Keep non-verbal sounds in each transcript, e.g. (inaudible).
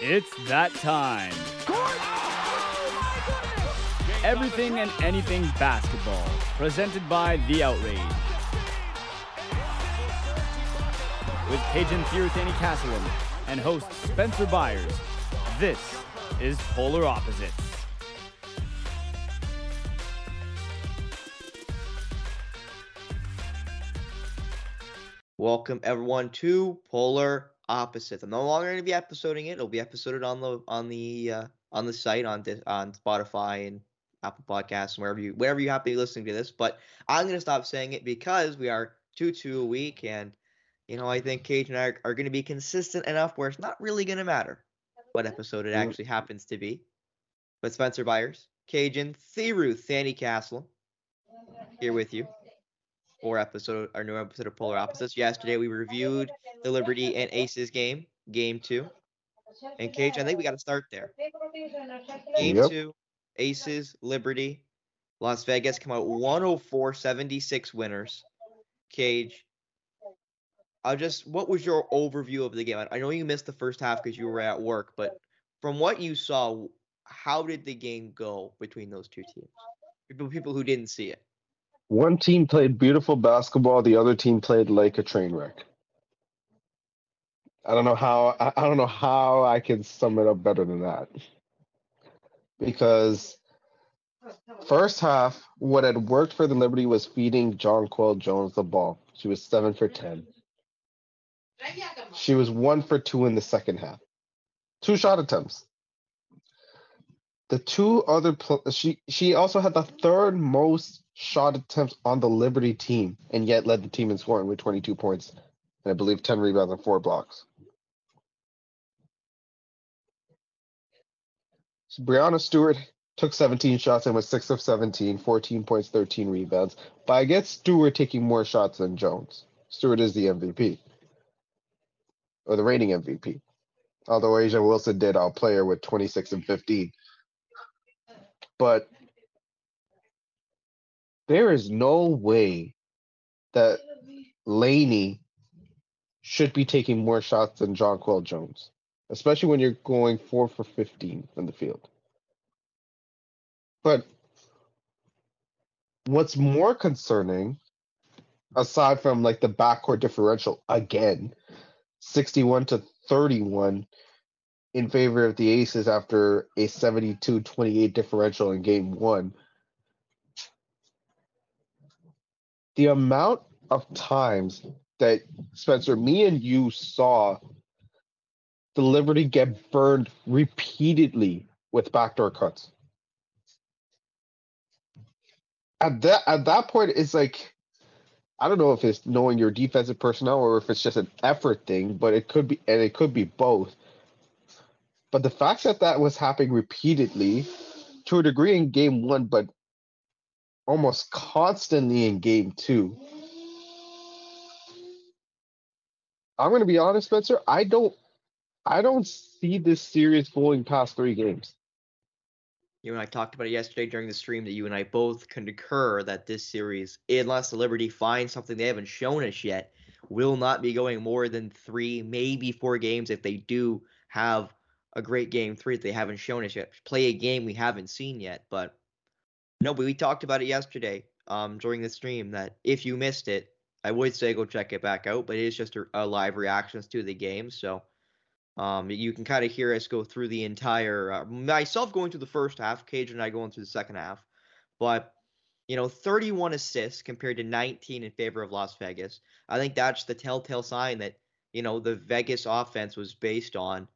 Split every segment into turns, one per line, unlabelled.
It's that time. Everything and anything basketball, presented by The Outrage. With Kajan Theory Castleman and host Spencer Byers, this is Polar Opposites.
Welcome everyone to Polar Opposites. I'm no longer going to be episoding it. It'll be episoded on the on the uh, on the site on on Spotify and Apple Podcasts and wherever you wherever you happen to be listening to this. But I'm going to stop saying it because we are two two a week, and you know I think Cage and I are, are going to be consistent enough where it's not really going to matter what episode it actually happens to be. But Spencer Byers, Kajan, Thiru, Thanny Castle, here with you for episode our new episode of Polar Opposites. Yesterday we reviewed the Liberty and Aces game, game two. And Cage, I think we got to start there. Game
Yep.
two, Aces, Liberty, Las Vegas come out 104-76 winners. Cage, I just what was your overview of the game? I- I know you missed the first half because you were at work, but from what you saw, how did the game go between those two teams? People, people who didn't see it.
One team played beautiful basketball, the other team played like a train wreck. I don't know how I, don't know how I can sum it up better than that. Because first half, what had worked for the Liberty was feeding Jonquel Jones the ball. She was seven for ten. She was one for two in the second half. Two shot attempts. The two other pl- she she also had the third most shot attempts on the Liberty team, and yet led the team in scoring with 22 points and I believe 10 rebounds and four blocks. So Breanna Stewart took 17 shots and was 6 of 17, 14 points, 13 rebounds. But I get Stewart taking more shots than Jones. Stewart is the MVP, or the reigning MVP. Although A'ja Wilson did outplay her with 26 and 15. But there is no way that Laney should be taking more shots than Jonquel Jones, especially when you're going four for 15 in the field. But what's more concerning, aside from like the backcourt differential again, 61 to 31 in favor of the Aces after a 72 28 differential in game one. The amount of times that Spencer, me and you saw the Liberty get burned repeatedly with backdoor cuts. At that at that point, it's like I don't know if it's knowing your defensive personnel or if it's just an effort thing, but it could be and it could be both. But the fact that that was happening repeatedly, to a degree in game one, but almost constantly in game two. I'm going to be honest, Spencer. I don't, I don't see this series going past three games.
You and I talked about it yesterday during the stream that you and I both concur that this series, unless the Liberty finds something they haven't shown us yet, will not be going more than three, maybe four games if they do have a great game three that they haven't shown us yet. Play a game we haven't seen yet. But no, but we talked about it yesterday um, during the stream that if you missed it, I would say go check it back out, but it is just a, a live reactions to the game. So um, you can kind of hear us go through the entire uh, myself going through the first half, Cage and I going through the second half. But you know, 31 assists compared to 19 in favor of Las Vegas. I think that's the telltale sign that you know the Vegas offense was based on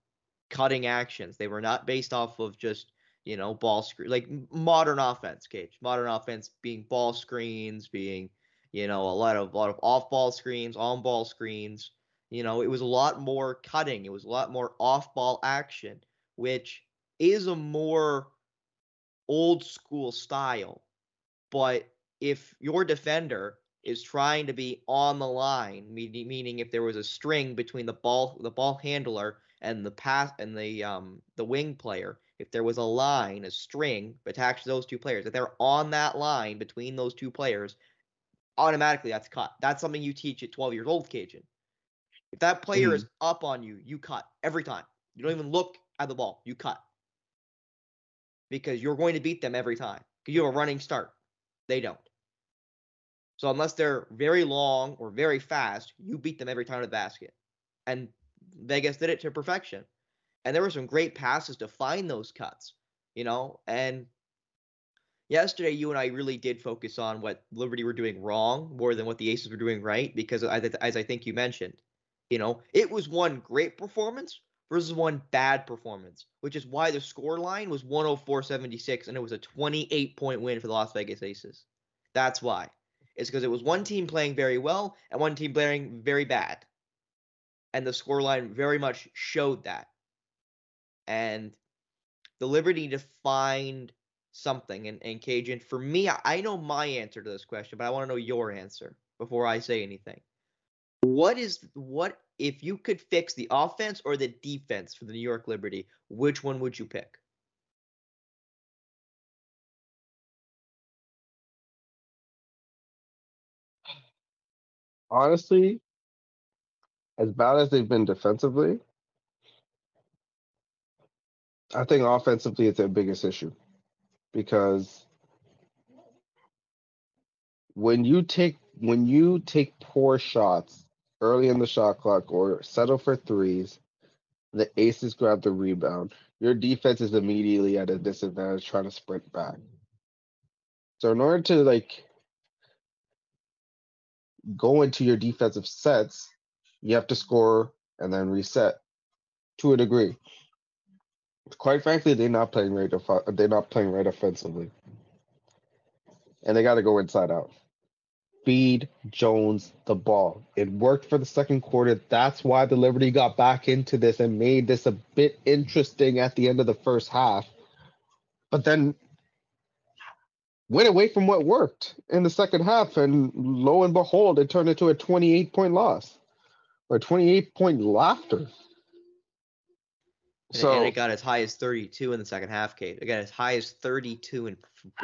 cutting actions. They were not based off of just you know ball screen like modern offense. Cage, modern offense being ball screens, being you know a lot of a lot of off ball screens, on ball screens. You know, it was a lot more cutting. It was a lot more off ball action, which is a more old school style. But if your defender is trying to be on the line, meaning, if there was a string between the ball the ball handler and the pass and the um the wing player, if there was a line, a string attached to those two players, if they're on that line between those two players, automatically that's cut. That's something you teach at 12 years old, Kajan. If that player is up on you, you cut every time. You don't even look at the ball. You cut because you're going to beat them every time. Because you have a running start. They don't. So unless they're very long or very fast, you beat them every time to the basket. And Vegas did it to perfection. And there were some great passes to find those cuts, you know. And yesterday, you and I really did focus on what Liberty were doing wrong more than what the Aces were doing right, because as I think you mentioned, you know, it was one great performance versus one bad performance, which is why the score line was 104-76 and it was a 28 point win for the Las Vegas Aces. That's why. It's because it was one team playing very well and one team playing very bad. And the score line very much showed that. And the Liberty to find something. And, and Kajan, for me, I know my answer to this question, but I want to know your answer before I say anything. What is what if you could fix the offense or the defense for the New York Liberty? Which one would you pick?
Honestly, as bad as they've been defensively, I think offensively it's their biggest issue because when you take when you take poor shots early in the shot clock or settle for threes, the aces grab the rebound. Your defense is immediately at a disadvantage trying to sprint back. So in order to like go into your defensive sets, you have to score and then reset to a degree. Quite frankly, they're not playing right. Off- they're not playing right offensively, and they got to go inside out. Feed Jones the ball. It worked for the second quarter. That's why the Liberty got back into this and made this a bit interesting at the end of the first half. But then went away from what worked in the second half, and lo and behold, it turned into a 28 point loss or 28 point laughter.
So and it got as high as 32 in the second half, Kate. Again, as high as 32 in,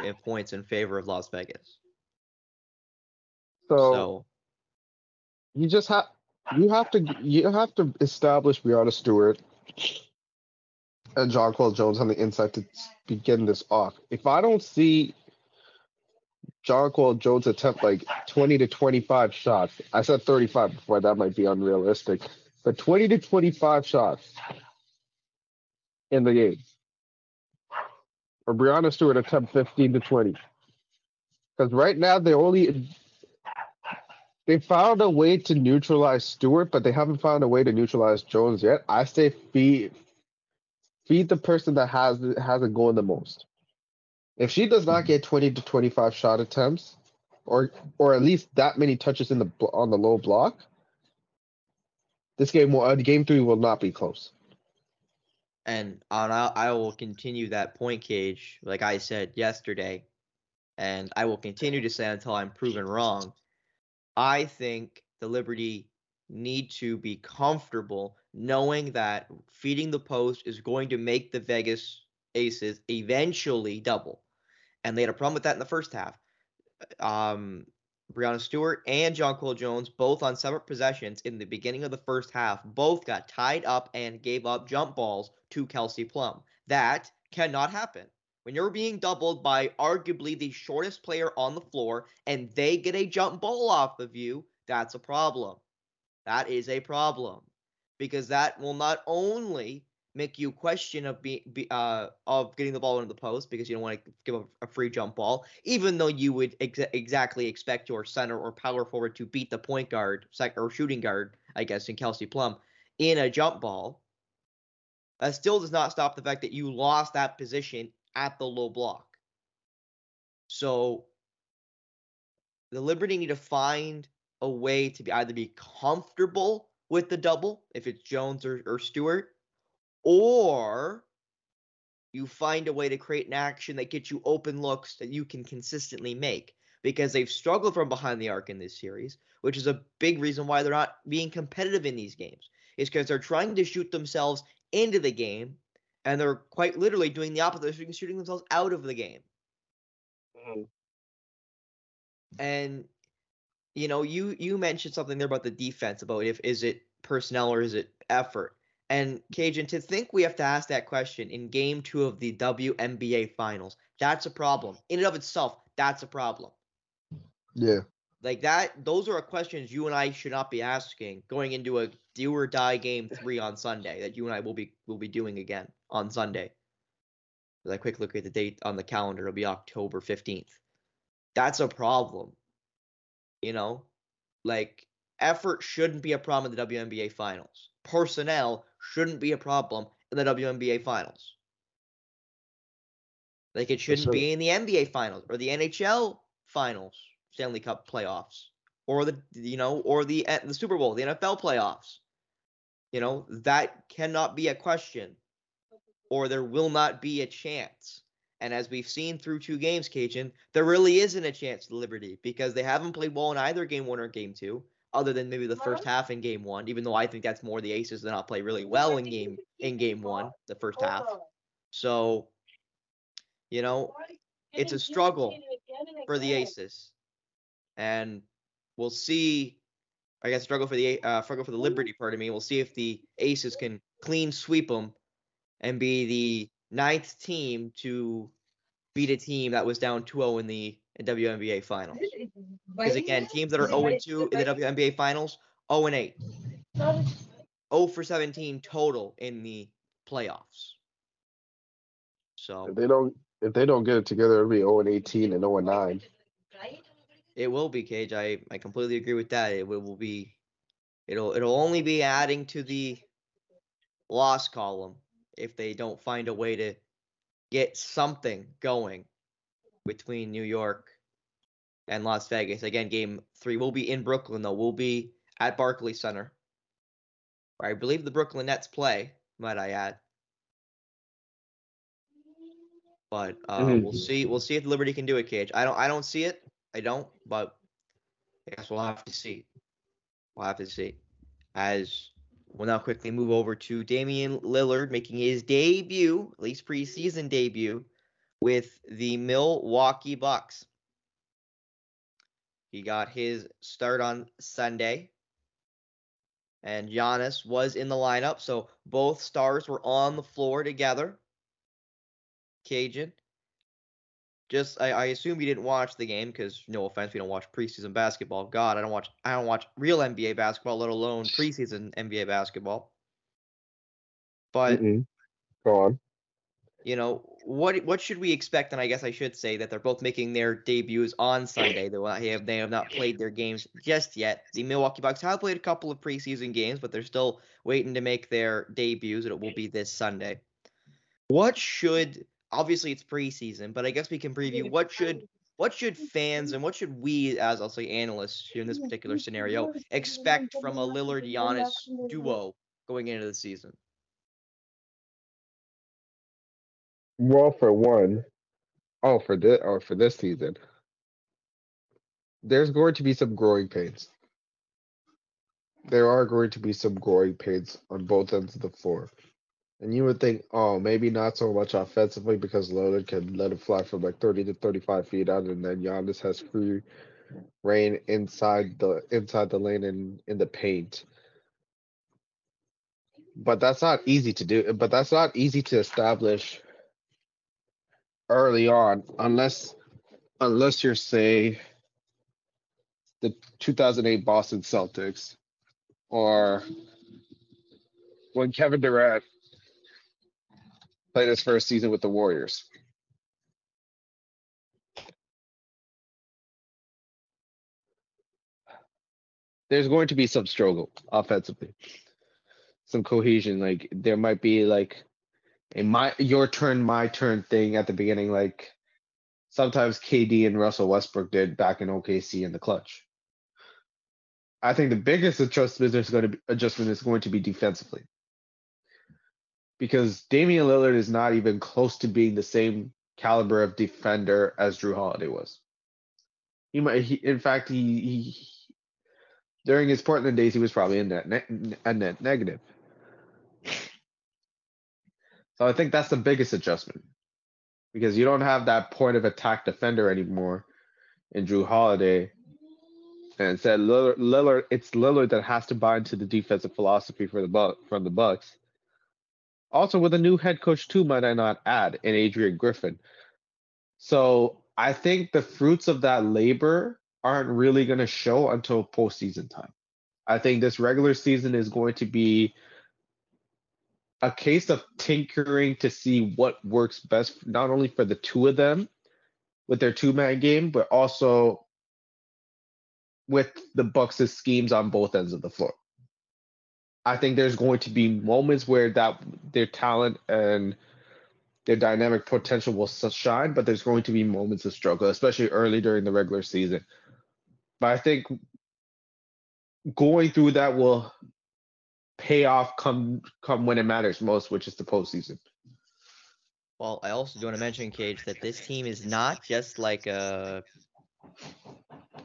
in points in favor of Las Vegas.
So, so you just have you have to you have to establish Breanna Stewart and Jonquel Jones on the inside to begin this off. If I don't see Jonquel Jones attempt like 20 to 25 shots. I said 35 before, that might be unrealistic. But 20 to 25 shots in the game. Or Breanna Stewart attempt 15 to 20. Because right now they only they found a way to neutralize Stewart, but they haven't found a way to neutralize Jones yet. I say feed feed the person that has has a goal the most. If she does not get 20 to 25 shot attempts, or or at least that many touches in the on the low block, this game will uh, game three will not be close.
And on I, I will continue that point cage, like I said yesterday, and I will continue to say until I'm proven wrong. I think the Liberty need to be comfortable knowing that feeding the post is going to make the Vegas Aces eventually double and they had a problem with that in the first half. Um, Breanna Stewart and Jonquel Jones, both on separate possessions in the beginning of the first half, both got tied up and gave up jump balls to Kelsey Plum. That cannot happen. When you're being doubled by arguably the shortest player on the floor and they get a jump ball off of you, that's a problem. That is a problem. Because that will not only make you question of be, be uh of getting the ball into the post because you don't want to give a, a free jump ball, even though you would ex- exactly expect your center or power forward to beat the point guard or shooting guard, I guess, in Kelsey Plum in a jump ball. That still does not stop the fact that you lost that position at the low block. So the Liberty need to find a way to be either be comfortable with the double if it's Jones or, or Stewart or you find a way to create an action that gets you open looks that you can consistently make because they've struggled from behind the arc in this series, which is a big reason why they're not being competitive in these games. Is because they're trying to shoot themselves into the game and they're quite literally doing the opposite, they're shooting themselves out of the game. Mm-hmm. And you know, you you mentioned something there about the defense about if is it personnel or is it effort. And Kajan, to think we have to ask that question in game two of the WNBA finals, that's a problem. In and of itself, that's a problem.
Yeah.
Like that, those are questions you and I should not be asking going into a do or die game three on Sunday that you and I will be will be doing again on Sunday. With a quick look at the date on the calendar, it'll be October 15th. That's a problem. You know? Like effort shouldn't be a problem in the WNBA finals. Personnel shouldn't be a problem in the WNBA finals. Like it shouldn't be in the NBA finals or the NHL finals, Stanley Cup playoffs, or the you know, or the uh, the Super Bowl, the NFL playoffs. You know, that cannot be a question, or there will not be a chance. And as we've seen through two games, Kajan, there really isn't a chance to Liberty because they haven't played well in either game one or game two, other than maybe the first half in game one. Even though I think that's more the Aces did not play really well in game in game one, the first half. So, you know, it's a struggle for the Aces, and we'll see. I guess struggle for the uh, struggle for the Liberty. Pardon me. We'll see if the Aces can clean sweep them and be the ninth team to beat a team that was down 2-0 in the in WNBA finals. Because again, teams that are 0-2 in the WNBA finals, 0-8, 0 for 17 total in the playoffs. So
If they don't if they don't get it together, it'll be 0 and 18 and 0 and 9.
It will be Cage. I, I completely agree with that. It will, will be it'll it'll only be adding to the loss column if they don't find a way to get something going between New York and Las Vegas. Again, game three will be in Brooklyn though. We'll be at Barclays Center. Where I believe the Brooklyn Nets play, might I add. But uh, we'll
Mhm.
see. We'll see if Liberty can do it, Cage. I don't. I don't see it. I don't. But I guess we'll have to see. We'll have to see. As we'll now quickly move over to Damian Lillard making his debut, at least preseason debut, with the Milwaukee Bucks. He got his start on Sunday. And Giannis was in the lineup, so both stars were on the floor together. Kajan. Just I, I assume you didn't watch the game because no offense, we don't watch preseason basketball. God, I don't watch I don't watch real NBA basketball, let alone preseason NBA basketball. But
Mm-mm. Go on.
you know what what should we expect? And I guess I should say that they're both making their debuts on Sunday. They have they have not played their games just yet. The Milwaukee Bucks have played a couple of preseason games, but they're still waiting to make their debuts, and it will be this Sunday. What should obviously it's preseason, but I guess we can preview what should what should fans and what should we as I'll say analysts here in this particular scenario expect from a Lillard Giannis duo going into the season?
Well, for one, oh, for this, oh, for this season, there's going to be some growing pains. There are going to be some growing pains on both ends of the floor. And you would think, oh, maybe not so much offensively because Lillard can let it fly from like 30 to 35 feet out, and then Giannis has free reign inside the inside the lane and in the paint. But that's not easy to do. But that's not easy to establish early on, unless unless you're say the 2008 Boston Celtics or when Kevin Durant played his first season with the Warriors. There's going to be some struggle offensively, some cohesion. Like there might be like a my your turn, my turn thing at the beginning, like sometimes KD and Russell Westbrook did back in OKC in the clutch. I think the biggest adjustment is going to be adjustment is going to be defensively. Because Damian Lillard is not even close to being the same caliber of defender as Jrue Holiday was. He might he, in fact he, he during his Portland days he was probably in net, ne- a net negative. So I think that's the biggest adjustment. Because you don't have that point of attack defender anymore in Jrue Holiday. And said Lillard, Lillard, it's Lillard that has to buy into the defensive philosophy for the Buck from the Bucks. Also, with a new head coach too, might I not add, in Adrian Griffin. So I think the fruits of that labor aren't really going to show until postseason time. I think this regular season is going to be a case of tinkering to see what works best, not only for the two of them with their two man game, but also with the Bucks' schemes on both ends of the floor. I think there's going to be moments where that their talent and their dynamic potential will shine, but there's going to be moments of struggle, especially early during the regular season. But I think going through that will pay off come come when it matters most, which is the postseason.
Well, I also do want to mention, Cage, that this team is not just like a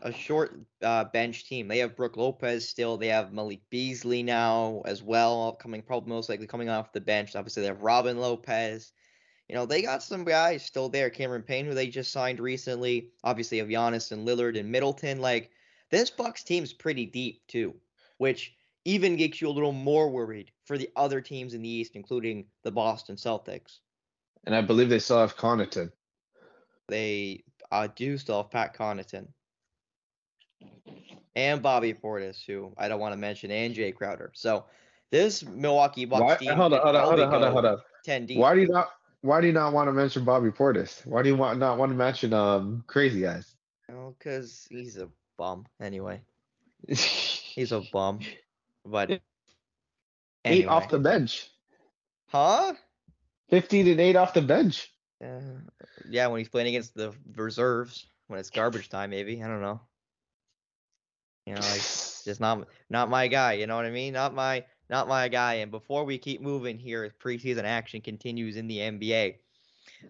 a short uh, bench team. They have Brook Lopez still. They have Malik Beasley now as well, coming probably most likely coming off the bench. Obviously, they have Robin Lopez. You know, they got some guys still there. Cameron Payne, who they just signed recently. Obviously, of Giannis and Lillard and Middleton. Like this Bucks team's pretty deep too, which even gets you a little more worried for the other teams in the East, including the Boston Celtics.
And I believe they still have Connaughton.
They uh, do still have Pat Connaughton. And Bobby Portis, who I don't want to mention, and Jae Crowder. So this Milwaukee Bucks
Why,
team.
hold on, hold on, hold on, hold on, hold on.
Ten deep.
Why do you not? Why do you not want to mention Bobby Portis? Why do you want not want to mention um Crazy Eyes?
Oh, because he's a bum. Anyway, (laughs) he's a bum. But
eight
anyway.
off the bench.
huh?
Fifteen and eight off the bench.
Uh, yeah, when he's playing against the reserves, when it's garbage time, maybe I don't know. You know, like (laughs) just not not my guy. You know what I mean? Not my not my guy. And before we keep moving here, preseason action continues in the NBA,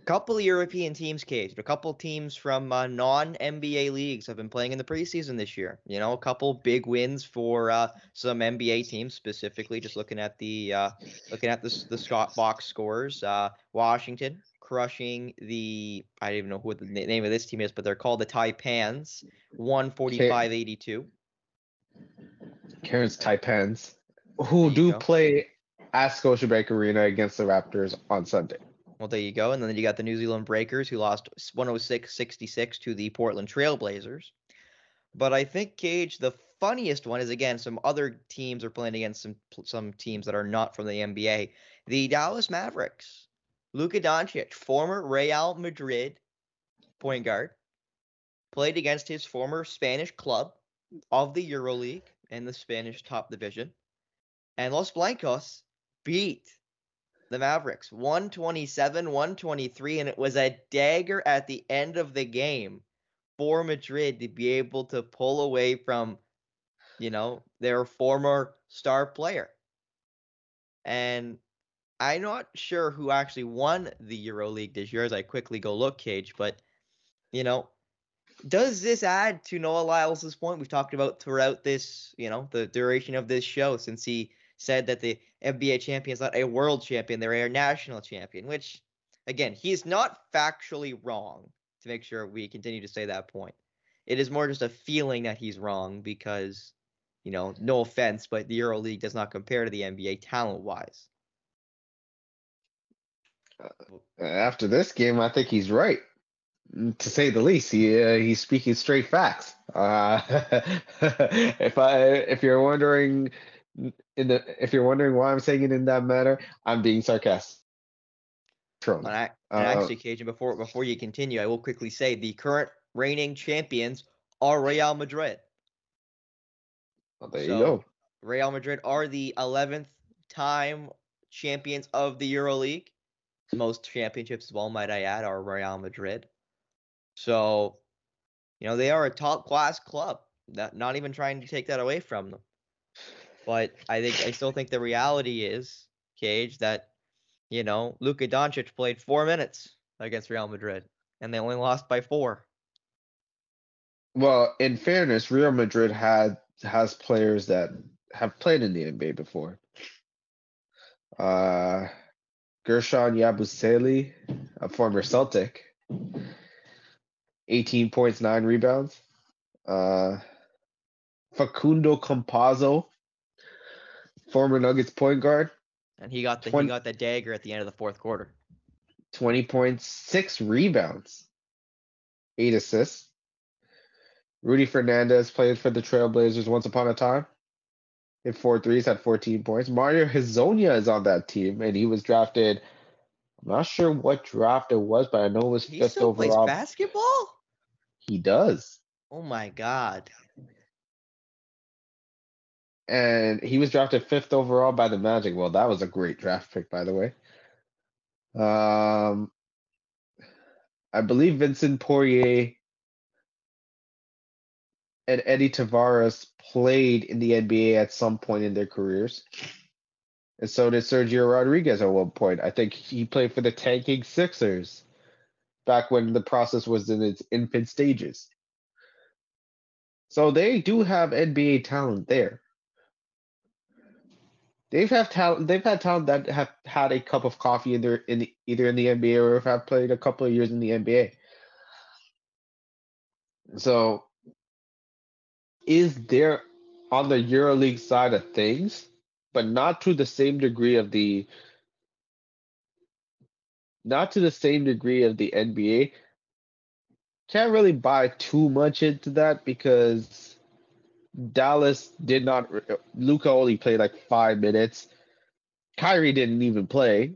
couple of European teams caged. A couple teams from uh, non-NBA leagues have been playing in the preseason this year. You know, a couple big wins for uh, some NBA teams, specifically. Just looking at the uh, looking at the the Scott box scores. Uh, Washington crushing the I don't even know who the name of this team is, but they're called the Taipans, 145-82.
Cairns Taipans, who do
go.
play at Scotiabank Arena against the Raptors on Sunday.
Well, there you go. And then you got the New Zealand Breakers who lost 106-66 to the Portland Trailblazers. But I think Cage, the funniest one is again some other teams are playing against some some teams that are not from the NBA. The Dallas Mavericks, Luka Doncic, former Real Madrid point guard, played against his former Spanish club of the EuroLeague and the Spanish top division, and Los Blancos beat the Mavericks. 127 123 and it was a dagger at the end of the game for Madrid to be able to pull away from you know their former star player. And I'm not sure who actually won the EuroLeague this year as I quickly go look Cage but you know does this add to Noah Lyles' point we've talked about throughout this you know the duration of this show since he said that the NBA champion is not a world champion, they're a national champion, which, again, he's not factually wrong, to make sure we continue to say that point. It is more just a feeling that he's wrong because, you know, no offense, but the EuroLeague does not compare to the NBA talent wise.
After this game, I think he's right, to say the least. He uh, he's speaking straight facts. Uh, (laughs) if I if you're wondering in the if you're wondering why I'm saying it in that manner, I'm being sarcastic.
And, I, and
Uh,
actually, Kajan, before before you continue, I will quickly say the current reigning champions are Real Madrid.
well, there you go.
Real Madrid are the 11th time champions of the EuroLeague. Most championships, as well, might I add, are Real Madrid. So, you know, they are a top class club. Not, not even trying to take that away from them. But I think I still think the reality is, Cage, that you know Luka Doncic played four minutes against Real Madrid, and they only lost by four.
Well, in fairness, Real Madrid had has players that have played in the NBA before. Uh, Guerschon Yabusele, a former Celtic, 18 points, nine rebounds. Uh, Facundo Campazzo, former Nuggets point guard,
and he got the
Twen-
he got the dagger at the end of the fourth quarter.
20 points, six rebounds, eight assists. Rudy Fernandez played for the Trailblazers once upon a time. Hit four threes, had 14 points. Mario Hezonja is on that team, and he was drafted. I'm not sure what draft it was, but I know it was
He
fifth
still plays basketball.
He does.
Oh my god.
And he was drafted fifth overall by the Magic. Well, that was a great draft pick, by the way. Um, I believe Vincent Poirier and Edy Tavares played in the NBA at some point in their careers. And so did Sergio Rodriguez at one point. I think he played for the tanking Sixers back when the process was in its infant stages. So they do have NBA talent there. They've have talent. They've had talent that have had a cup of coffee in their in the, either in the NBA or have played a couple of years in the NBA. So, is there on the EuroLeague side of things, but not to the same degree of the not to the same degree of the NBA. Can't really buy too much into that because Dallas did not. Luka only played like five minutes. Kyrie didn't even play.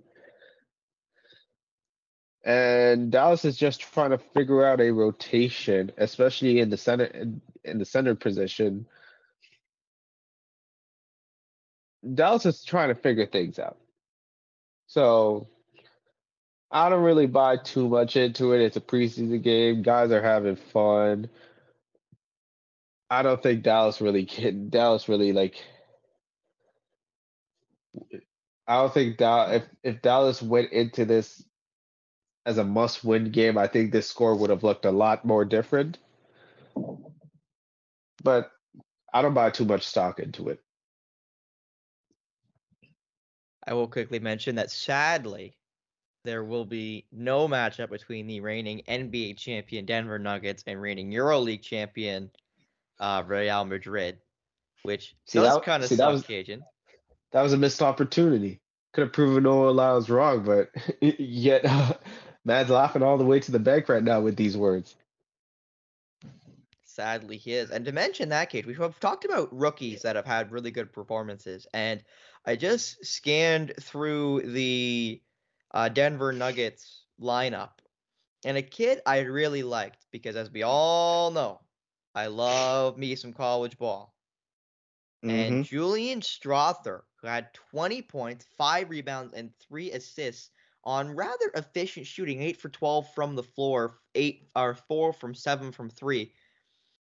And Dallas is just trying to figure out a rotation, especially in the center in, in the center position. Dallas is trying to figure things out. So I don't really buy too much into it. It's a preseason game. Guys are having fun. I don't think Dallas really can. Dallas really like. I don't think Dallas. If if Dallas went into this as a must-win game, I think this score would have looked a lot more different. But I don't buy too much stock into it.
I will quickly mention that sadly, there will be no matchup between the reigning NBA champion Denver Nuggets and reigning EuroLeague champion uh, Real Madrid, which
See,
does
that-
kind of suck,
was-
Kajan.
That was a missed opportunity. Could have proven Noah Lyles wrong, but (laughs) yet (laughs) uh, Mad's laughing all the way to the bank right now with these words.
Sadly, he is. And to mention that, Cage, we've talked about rookies that have had really good performances. And I just scanned through the uh, Denver Nuggets lineup. And a kid I really liked because, as we all know, I love me some college ball. And mm-hmm. Julian Strawther, who had 20 points, five rebounds, and three assists on rather efficient shooting, eight for 12 from the floor, eight or four from seven from three.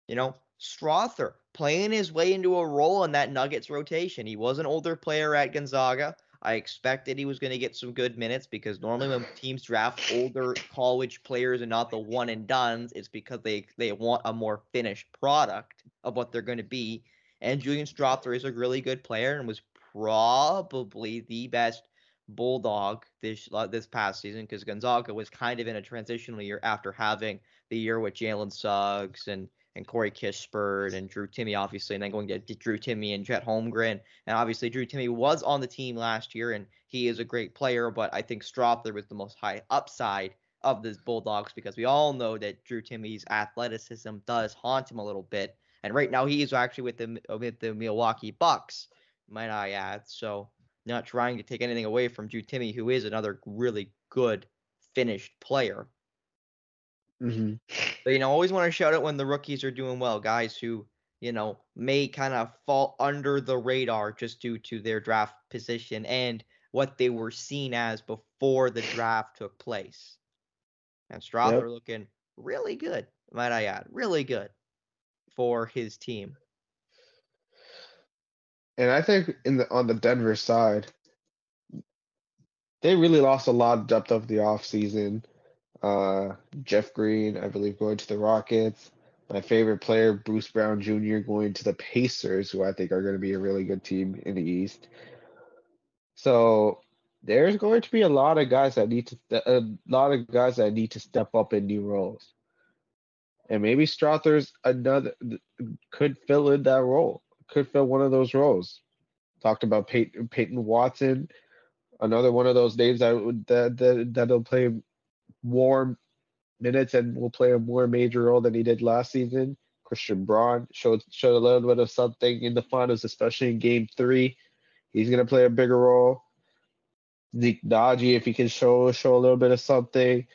You know, Strawther playing his way into a role in that Nuggets rotation. He was an older player at Gonzaga. I expected he was going to get some good minutes because normally when teams draft older college players and not the one and dones, it's because they they want a more finished product of what they're going to be. And Julian Strawther is a really good player and was probably the best bulldog this uh, this past season because Gonzaga was kind of in a transitional year after having the year with Jalen Suggs and and Corey Kispert and Drew Timme, obviously, and then going to Drew Timme and Chet Holmgren. And obviously, Drew Timme was on the team last year, and he is a great player. But I think Strawther was the most high upside of the Bulldogs because we all know that Drew Timme's athleticism does haunt him a little bit. And right now, he is actually with the with the Milwaukee Bucks, might I add. So, not trying to take anything away from Drew Timme, who is another really good finished player.
Hmm
But you know, always want to shout out when the rookies are doing well, guys who you know may kind of fall under the radar just due to their draft position and what they were seen as before the draft took place. And Strawther looking really good, might I add, really good for his team.
And I think in the on the Denver side, they really lost a lot of depth of the offseason. Uh, Jeff Green, I believe, going to the Rockets. My favorite player, Bruce Brown Jr., going to the Pacers, who I think are going to be a really good team in the East. So there's going to be a lot of guys that need to a lot of guys that need to step up in new roles. And maybe Strawther's another could fill in that role, could fill one of those roles. Talked about Peyton, Peyton Watson another one of those names that would that, that that'll play more minutes and will play a more major role than he did last season. Christian Braun showed showed a little bit of something in the finals, especially in Game Three. He's gonna play a bigger role. Zeke Nnaji, if he can show show a little bit of something.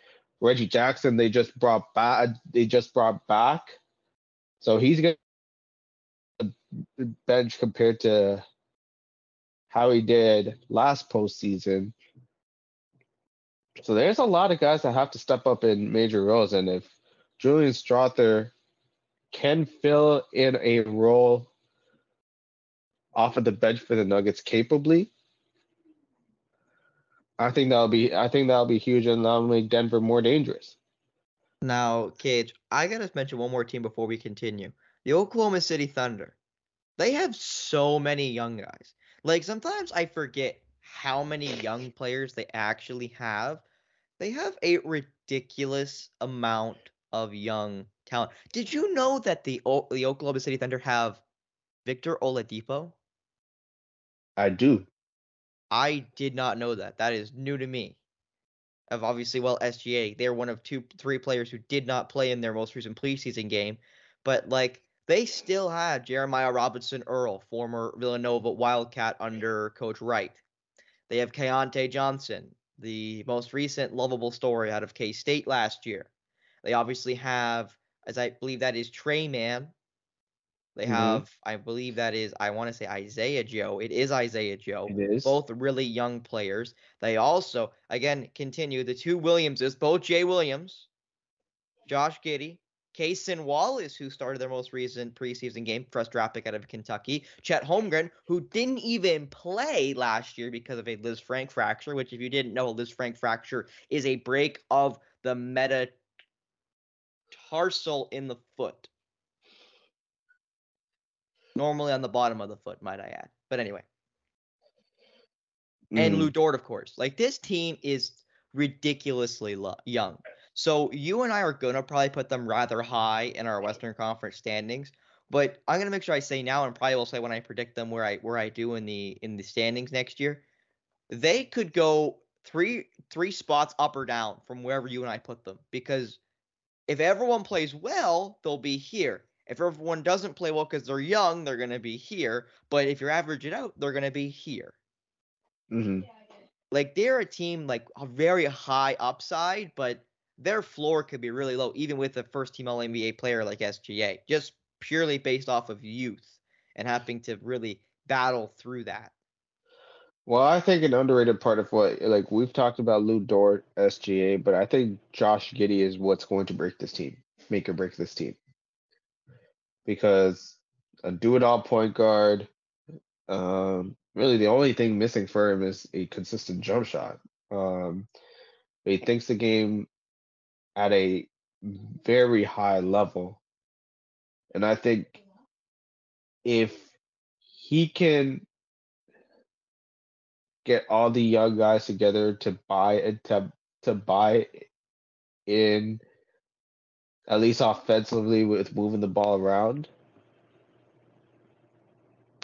Reggie Jackson, they just brought back. They just brought back, so he's gonna bench compared to how he did last postseason. So there's a lot of guys that have to step up in major roles, and if Julian Strawther can fill in a role off of the bench for the Nuggets capably, I think that'll be I think that'll be huge and that'll make Denver more dangerous.
Now, Cage, I gotta mention one more team before we continue. The Oklahoma City Thunder. They have so many young guys. Like sometimes I forget how many young players they actually have. They have a ridiculous amount of young talent. Did you know that the o- the Oklahoma City Thunder have Victor Oladipo?
I do.
I did not know that. That is new to me. Of obviously, well, SGA, they're one of two, three players who did not play in their most recent preseason game, but like they still had Jeremiah Robinson Earl, former Villanova Wildcat under Coach Wright. They have Keyontae Johnson, the most recent lovable story out of K State last year. They obviously have, as I believe that is Tre Mann. They
Mhm.
have, I believe that is, I want to say Isaiah Joe. It is Isaiah Joe
It is.
both really young players. They also, again, continue the two Williamses, both Jay Williams, Josh Giddey, Cason Wallace, who started their most recent preseason game, first draft pick out of Kentucky, Chet Holmgren, who didn't even play last year because of a Lisfranc fracture, which, if you didn't know, a Lisfranc fracture is a break of the metatarsal in the foot. Normally on the bottom of the foot, might I add. But anyway and
Mhm.
Lu Dort, of course. Like this team is ridiculously lo- young. So you and I are gonna probably put them rather high in our Western Conference standings. But I'm gonna make sure I say now, and probably will say when I predict them where I where I do in the in the standings next year. They could go three three spots up or down from wherever you and I put them because if everyone plays well, they'll be here. If everyone doesn't play well because they're young, they're gonna be here. But if you average it out, they're gonna be here
Mhm.
like they're a team like a very high upside, but their floor could be really low, even with a first team All NBA player like SGA, just purely based off of youth and having to really battle through that.
Well, I think an underrated part of what like we've talked about Lu Dort, SGA, but I think Josh Giddey is what's going to break this team, make or break this team. Because a do-it-all point guard, um, really the only thing missing for him is a consistent jump shot. Um, he thinks the game at a very high level, and I think mm-hmm. if he can get all the young guys together to buy it to to buy in at least offensively with moving the ball around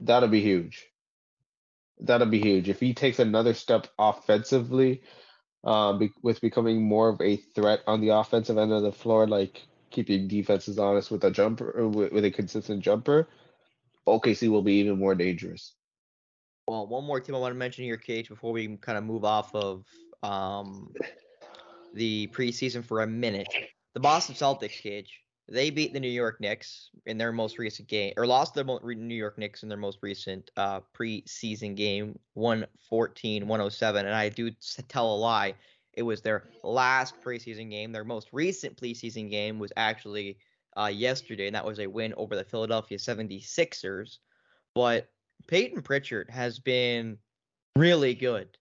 that'll be huge. That'll be huge. If he takes another step offensively um be, with becoming more of a threat on the offensive end of the floor like keeping defenses honest with a jumper with, with a consistent jumper OKC will be even more dangerous
Well, one more team I want to mention here, Cage, before we kind of move off of um, the preseason for a minute. The Boston Celtics, Cage, they beat the New York Knicks in their most recent game, or lost the New York Knicks in their most recent uh, preseason game, 114 107. And I do tell a lie. It was their last preseason game. Their most recent preseason game was actually uh, yesterday, and that was a win over the Philadelphia 76ers. But Payton Pritchard has been really good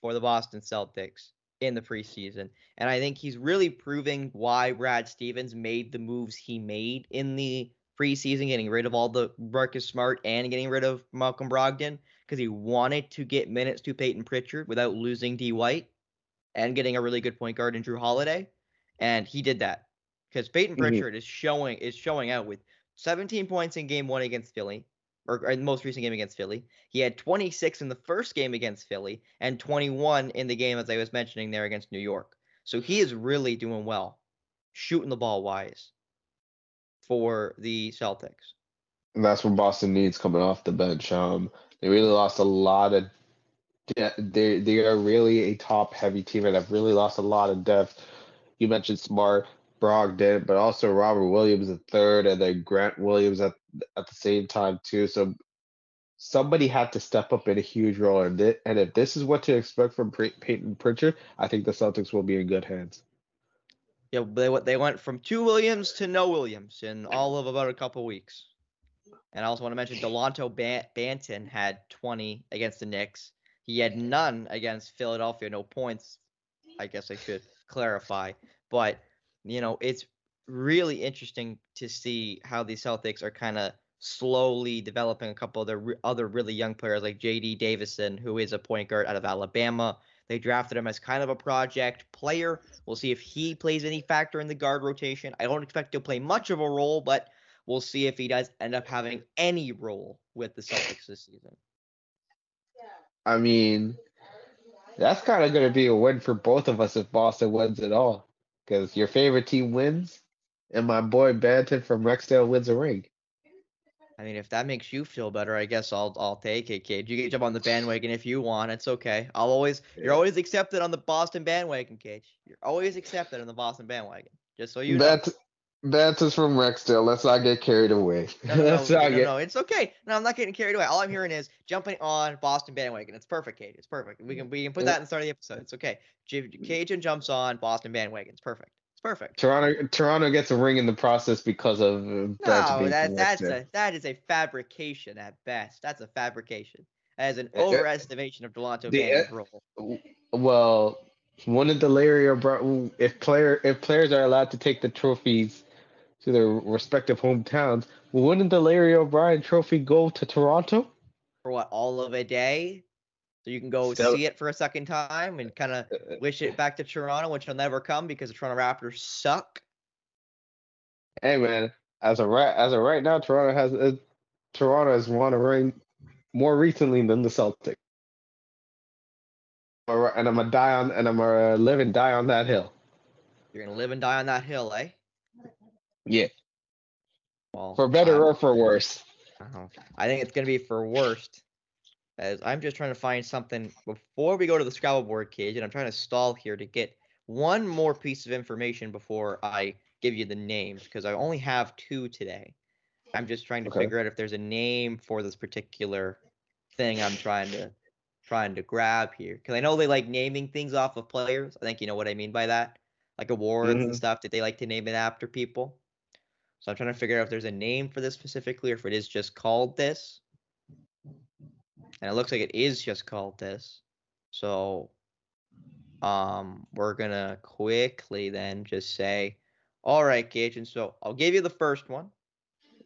for the Boston Celtics in the preseason. And I think he's really proving why Brad Stevens made the moves he made in the preseason, getting rid of all the Marcus Smart and getting rid of Malcolm Brogdon, because he wanted to get minutes to Payton Pritchard without losing D White and getting a really good point guard in Jrue Holiday. And he did that. Because Payton
Mhm.
Pritchard is showing is showing out with 17 points in game one against Philly, or, or most recent game against Philly. He had 26 in the first game against Philly and 21 in the game, as I was mentioning there against New York. So he is really doing well, shooting the ball wise for the Celtics.
And that's what Boston needs coming off the bench. Um, they really lost a lot of. They they are really a top heavy team and have really lost a lot of depth. You mentioned Smart, Brogdon, but also Robert Williams the third, and then Grant Williams at at the same time too. So somebody had to step up in a huge role, and thi- and if this is what to expect from Pey- Payton Pritchard, I think the Celtics will be in good hands.
Yeah, they they went from two Williams to no Williams in all of about a couple weeks. And I also want to mention Dalano Ban- Banton had 20 against the Knicks. He had none against Philadelphia, no points. I guess I should clarify, but you know it's really interesting to see how the Celtics are kind of slowly developing a couple of their re- other really young players like J.D. Davison, who is a point guard out of Alabama. They drafted him as kind of a project player. We'll see if he plays any factor in the guard rotation. I don't expect he'll play much of a role, but we'll see if he does end up having any role with the Celtics this season.
I mean, that's kind of going to be a win for both of us if Boston wins it all. Because your favorite team wins, and my boy Banton from Rexdale wins a ring.
I mean, if that makes you feel better, I guess I'll I'll take it, Cage. You can jump on the bandwagon if you want. It's okay. I'll always you're always accepted on the Boston bandwagon, Cage. You're always accepted on the Boston bandwagon. Just so you know.
Bant- Banton's from Rexdale. Let's not get carried away. (laughs)
No, no, (laughs) no, no,
get.
no, it's okay. No, I'm not getting carried away. All I'm hearing is jumping on Boston bandwagon. It's perfect, Cage. It's perfect. We can we can put that in the start of the episode. It's okay. J- Kajan jumps on Boston bandwagon. It's perfect. It's perfect.
Toronto Toronto gets a ring in the process because of uh,
No, that that's a that is a fabrication at best. That's a fabrication. That is an
Uh, uh,
overestimation of
Dalano uh,
role.
Well, wouldn't the Larry O'Brien if player if players are allowed to take the trophies to their respective hometowns, wouldn't the Larry O'Brien trophy go to Toronto?
For what, all of a day? So you can go see it for a second time and kind of
Uh,
wish it back to Toronto, which will never come because the Toronto Raptors suck.
Hey man, as of right as of right now, Toronto has uh, Toronto has won a ring more recently than the Celtics. And I'm gonna die on and I'm gonna live and die on that hill.
You're gonna live and die on that hill, eh?
Yeah,
Well,
for better or for worse.
Uh-huh. I think it's gonna be for worst. As I'm just trying to find something before we go to the Scrabble board cage, and I'm trying to stall here to get one more piece of information before I give you the names, because I only have two today. I'm just trying to
Okay.
figure out if there's a name for this particular thing I'm trying to trying to grab here. Because I know they like naming things off of players. I think you know what I mean by that. Like awards and
Mhm.
stuff that they like to name it after people. So I'm trying to figure out if there's a name for this specifically or if it is just called this. And it looks like it is just called this. So um we're gonna quickly then just say, all right, Kajan. So I'll give you the first one.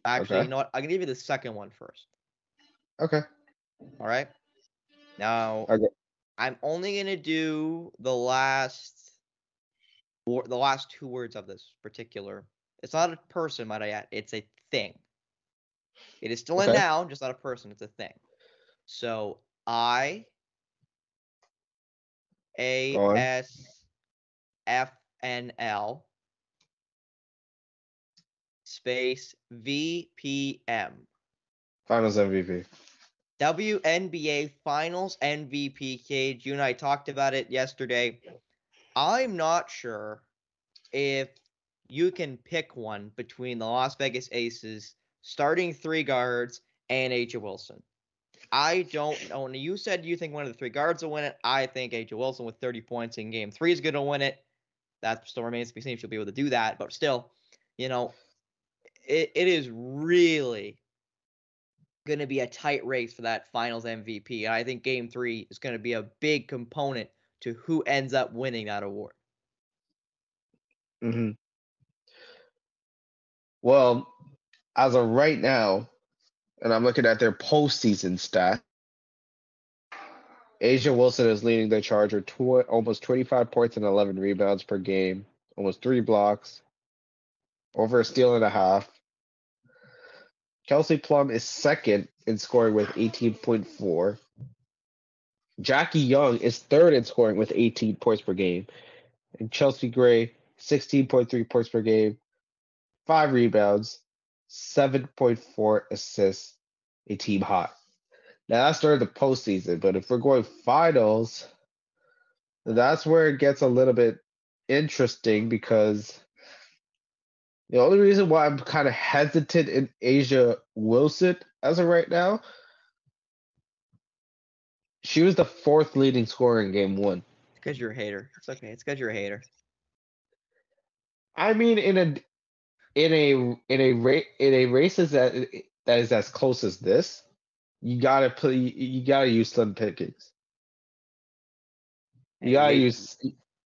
Actually,
Okay.
you know what? I'll give you the second one first.
Okay.
All right. Now
Okay.
I'm only gonna do the last the last two words of this particular. It's not a person, might I add. It's a thing. It is still a noun, just not a person. It's a thing. So I A. S F N L space V P M.
Finals MVP.
WNBA Finals MVP Cage. You and I talked about it yesterday. I'm not sure if you can pick one between the Las Vegas Aces starting three guards and A'ja Wilson. I don't know. You said you think one of the three guards will win it. I think A'ja Wilson with 30 points in game three is going to win it. That still remains to be seen if she'll be able to do that. But still, you know, it, it is really going to be a tight race for that finals MVP. And I think game three is going to be a big component to who ends up winning that award.
hmm Well, as of right now, and I'm looking at their postseason stat, A'ja Wilson is leading the charge with tw- almost 25 points and 11 rebounds per game, almost three blocks, over a steal and a half. Kelsey Plum is second in scoring with 18.4. Jackie Young is third in scoring with 18 points per game. And Chelsea Gray, 16.3 points per game, five rebounds, 7.4 assists, a team hot. Now that's during the postseason, but if we're going finals, that's where it gets a little bit interesting because the only reason why I'm kind of hesitant in A'ja Wilson as of right now, she was the fourth leading scorer in game one.
Because you're a hater. It's okay. It's because you're a hater.
I mean, in a in a in a race in a race is that that is as close as this, you gotta put you, gotta use slim pickings. You
And
gotta
you-
use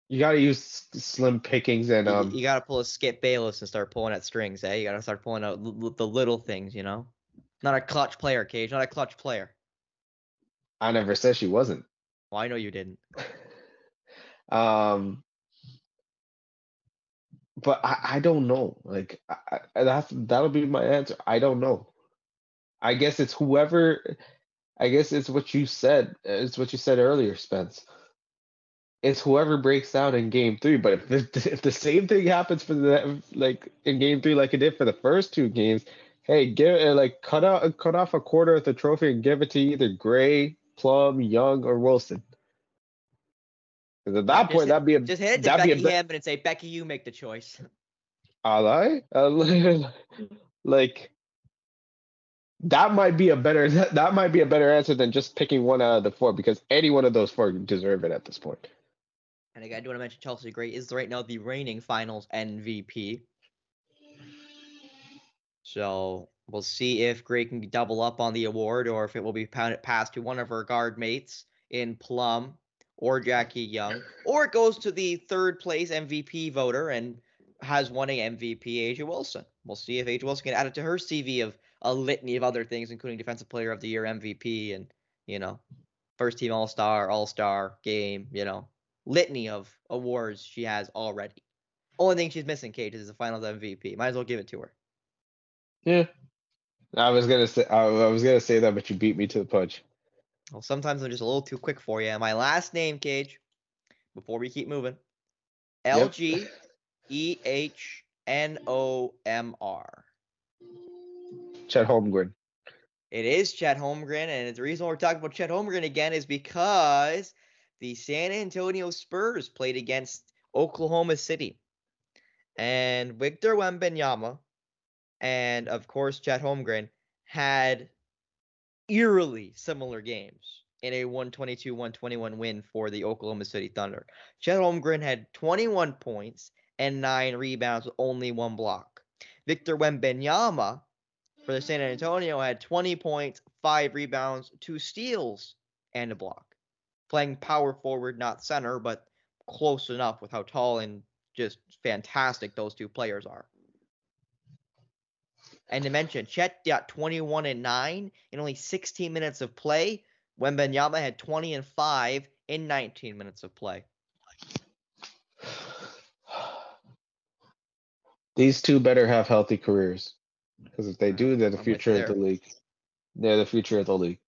you gotta use slim pickings and
You,
um
you gotta pull a Skip Bayless and start pulling at strings, eh? You gotta start pulling out l- the little things, you know. Not a clutch player, Cage. Not a clutch player.
I never said she wasn't.
Well, I know you didn't. (laughs)
Um, but I, I don't know. Like I, that's that'll be my answer. I don't know. I guess it's whoever. I guess it's what you said. It's what you said earlier, Spence. It's whoever breaks down in game three. But if the, (laughs) if the same thing happens for the like in game three, like it did for the first two games, hey, give uh, like cut out cut off a quarter of the trophy and give it to either Gray, Plum, Young, or Wilson. 'Cause at that
Just
point, that'd be a
Just it to
that'd be a
Becky
be-
Hammond and say, Becky, you make the choice.
Are I? Uh, (laughs) like that might be a better that, that might be a better answer than just picking one out of the four because any one of those four deserve it at this point.
And again, I do want to mention Chelsea Gray is right now the reigning finals MVP. So we'll see if Gray can double up on the award or if it will be passed to one of her guard mates in Plum or Jackie Young, or it goes to the third place MVP voter and has won a MVP, A'ja Wilson. We'll see if A'ja Wilson can add it to her CV of a litany of other things, including Defensive Player of the Year, MVP, and you know, first team All Star, All Star game, you know, litany of awards she has already. Only thing she's missing, Kate, is the Finals MVP. Might as well give it to her.
Yeah. I was gonna say I, I was gonna say that, but you beat me to the punch.
Well, sometimes I'm just a little too quick for you. My last name, Cage, before we keep moving, L. G E H N O M R.
Chet Holmgren.
It is Chet Holmgren, and the reason we're talking about Chet Holmgren again is because the San Antonio Spurs played against Oklahoma City, and Victor Wembanyama, and of course Chet Holmgren had eerily similar games in a 122-121 win for the Oklahoma City Thunder. Chet Holmgren had 21 points and nine rebounds with only one block. Victor Wembanyama for the San Antonio had 20 points, five rebounds, two steals, and a block. Playing power forward, not center, but close enough with how tall and just fantastic those two players are. And to mention, Chet got 21 and 9 in only 16 minutes of play, when Benyama had 20 and 5 in 19 minutes of play.
These two better have healthy careers. Because if they do, they're the
I'm
future of the league. They're the future of the league.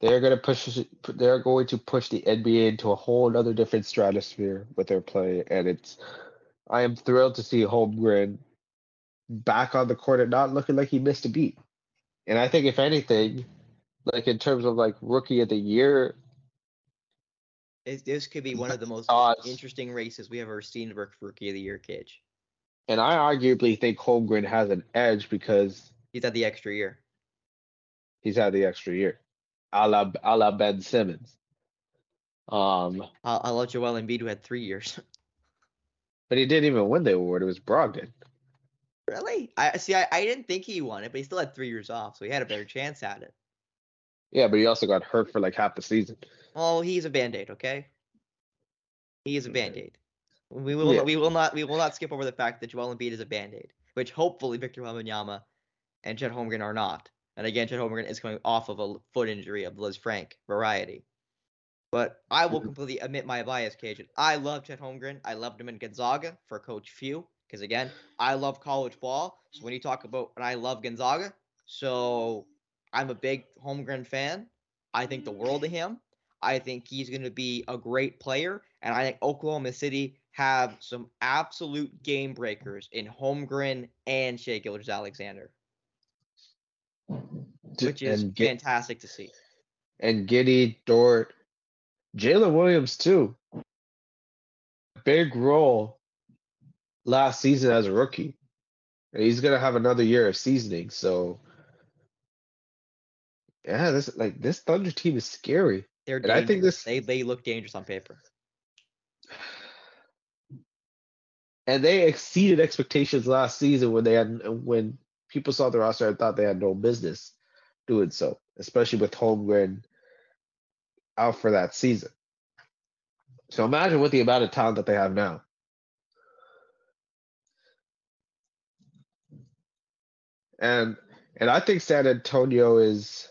They're gonna push. They're going to push the NBA into a whole other different stratosphere with their play, and it's. I am thrilled to see Holmgren back on the court and not looking like he missed a beat. And I think if anything, like in terms of like rookie of the year,
This, this could be one of the most interesting races we have ever seen for Rookie of the Year, Cage.
and I arguably think Holmgren has an edge because
He's had the extra year.
he's had the extra year, a la, a la Ben Simmons. Um,
I'll, I'll let Joel Embiid, who had three years. (laughs)
but he didn't even win the award. It was Brogdon.
Really? I see. I, I didn't think he won it, but he still had three years off, so he had a better chance at it.
Yeah, but he also got hurt for like half the season.
Oh, he's a band aid, okay? He is a band aid. We will
Yeah.
we will not we will not skip over the fact that Joel Embiid is a band aid, which hopefully Victor Wembanyama and Chet Holmgren are not. And again, Chet Holmgren is coming off of a foot injury of Lisfranc variety. But I will
Mhm.
completely admit my bias, Kajan. I love Chet Holmgren. I loved him in Gonzaga for Coach Few. Because again, I love college ball. So when you talk about, and I love Gonzaga, so I'm a big Holmgren fan. I think the world of him. I think he's going to be a great player, and I think Oklahoma City have some absolute game breakers in Holmgren and Shai Gilgeous-Alexander, which is fantastic to see.
and Giddey, Dort, Jalen Williams too. Big role last season as a rookie. And he's gonna have another year of seasoning. So yeah, this like this Thunder team is scary.
They're
And I think this-
they they look dangerous on paper. (sighs)
And they exceeded expectations last season when they had when people saw the roster and thought they had no business doing so, especially with Holmgren out for that season. So imagine with the amount of talent that they have now. And and I think San Antonio is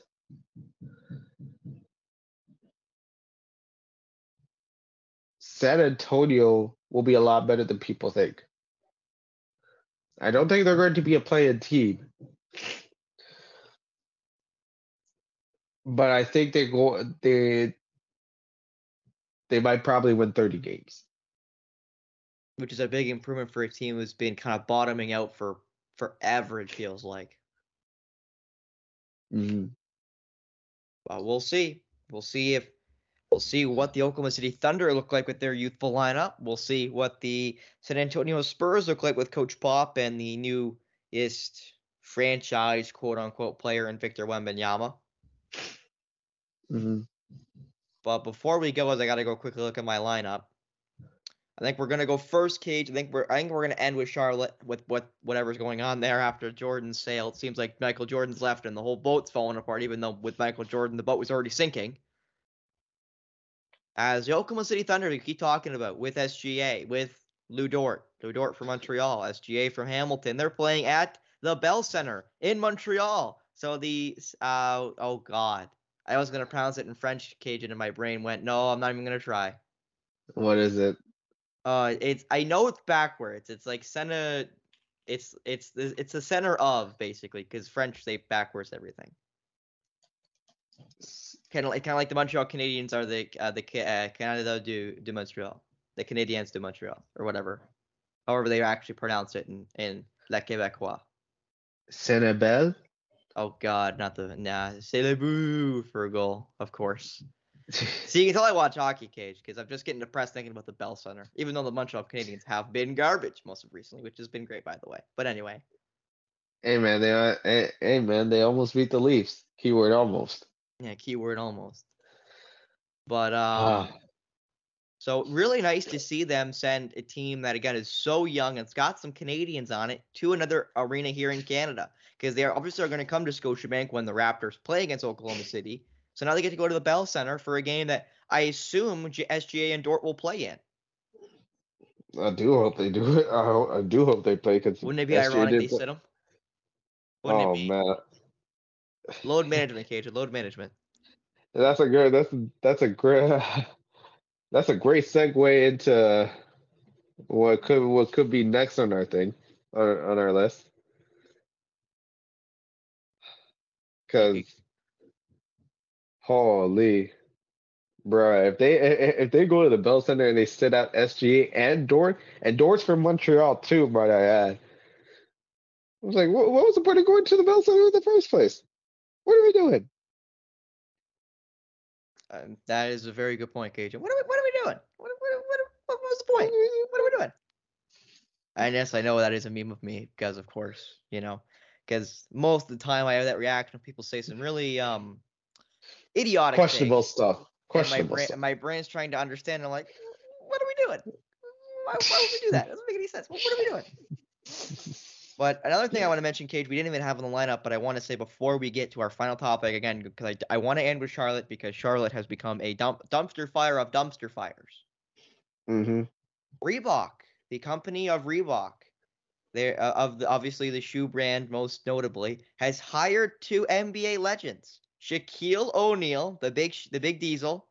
San Antonio will be a lot better than people think. I don't think they're going to be a play-in team. But I think they go they they might probably win 30 games.
which is a big improvement for a team who's been kind of bottoming out for forever. It feels like.
Mhm.
But we'll see. We'll see if we'll see what the Oklahoma City Thunder look like with their youthful lineup. We'll see what the San Antonio Spurs look like with Coach Pop and the newest franchise quote unquote player in Victor Wembanyama.
Mhm.
But before we go, as I gotta go quickly look at my lineup. I think we're gonna go first, Cage. I think we're I think we're gonna end with Charlotte with what whatever's going on there after Jordan's sale. It seems like Michael Jordan's left and the whole boat's falling apart, even though with Michael Jordan the boat was already sinking. As the Oklahoma City Thunder, we keep talking about with SGA, with Lu Dort, Lu Dort from Montreal, SGA from Hamilton. They're playing at the Bell Center in Montreal. So the uh oh god, I was gonna pronounce it in French, Kajan, and my brain went, no, I'm not even gonna try.
What is it?
Uh, it's I know it's backwards. It's like center. It's it's the it's the center of basically because French say backwards everything. Kind of like kind of like the Montreal Canadiens are the uh, the uh, Canada du de Montreal, the Canadiens de Montreal or whatever, however they actually pronounce it in in La Québécois.
Senebel?
Oh God, not the nah. C'est le for a goal, of course. (laughs) See, you can tell I watch hockey, Cage, because I'm just getting depressed thinking about the Bell Center. Even though the Montreal Canadiens have been garbage most of recently, which has been great, by the way. But anyway,
hey man, they are, hey, hey man, they almost beat the Leafs. Keyword almost.
yeah, keyword almost. But um,
Ah,
so really nice to see them send a team that again is so young and it's got some Canadians on it to another arena here in Canada because they are obviously are going to come to Scotiabank when the Raptors play against Oklahoma City. So now they get to go to the Bell Center for a game that I assume G- SGA and Dort will play in.
I do hope they do it. I, ho- I do hope they play. Cause
Wouldn't it be
SGA
ironic they
play-
sit them? Wouldn't
Oh man,
Load management, Cage. Load management.
that's a good. That's that's a great. (laughs) That's a great segue into what could what could be next on our thing on on our list. Cause holy, bruh, if they if they go to the Bell Center and they sit out SGA and Dort and Dort's from Montreal too, might I add. I was like, what, what was the point of going to the Bell Center in the first place? What are we doing?
Um, that is a very good point, Cage. What are we, what are we doing? What, what, what, what was the point? What are we doing? And yes, I know that is a meme of me because, of course, you know, because most of the time I have that reaction when people say some really um idiotic
Questionable stuff.
and my
Questionable
brain,
stuff.
my brain's trying to understand. I'm like, what are we doing? Why, why would we do that? It doesn't make any sense. What, what are we doing? But another thing I want to mention, Cage, we didn't even have on the lineup, but I want to say before we get to our final topic again, because I, I want to end with Charlotte because Charlotte has become a dump, dumpster fire of dumpster fires.
Mm-hmm.
Reebok, the company of Reebok, there uh, of the, obviously the shoe brand most notably, has hired two NBA legends, Shaquille O'Neal, the big the big Diesel,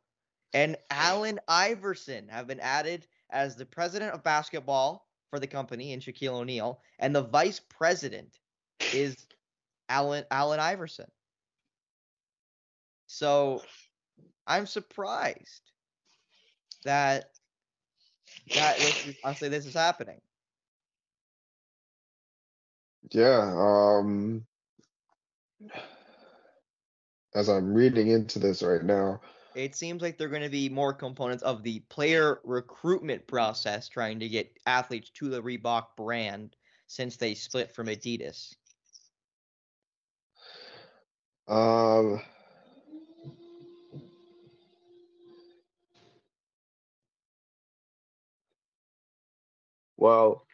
and Allen Iverson have been added as the president of basketball for the company in Shaquille O'Neal, and the vice president is Allen Allen Iverson. So I'm surprised that that this is, I'll say this is happening.
Yeah. Um. As I'm reading into this right now,
It seems like they're going to be more components of the player recruitment process, trying to get athletes to the Reebok brand since they split from Adidas.
um. Well,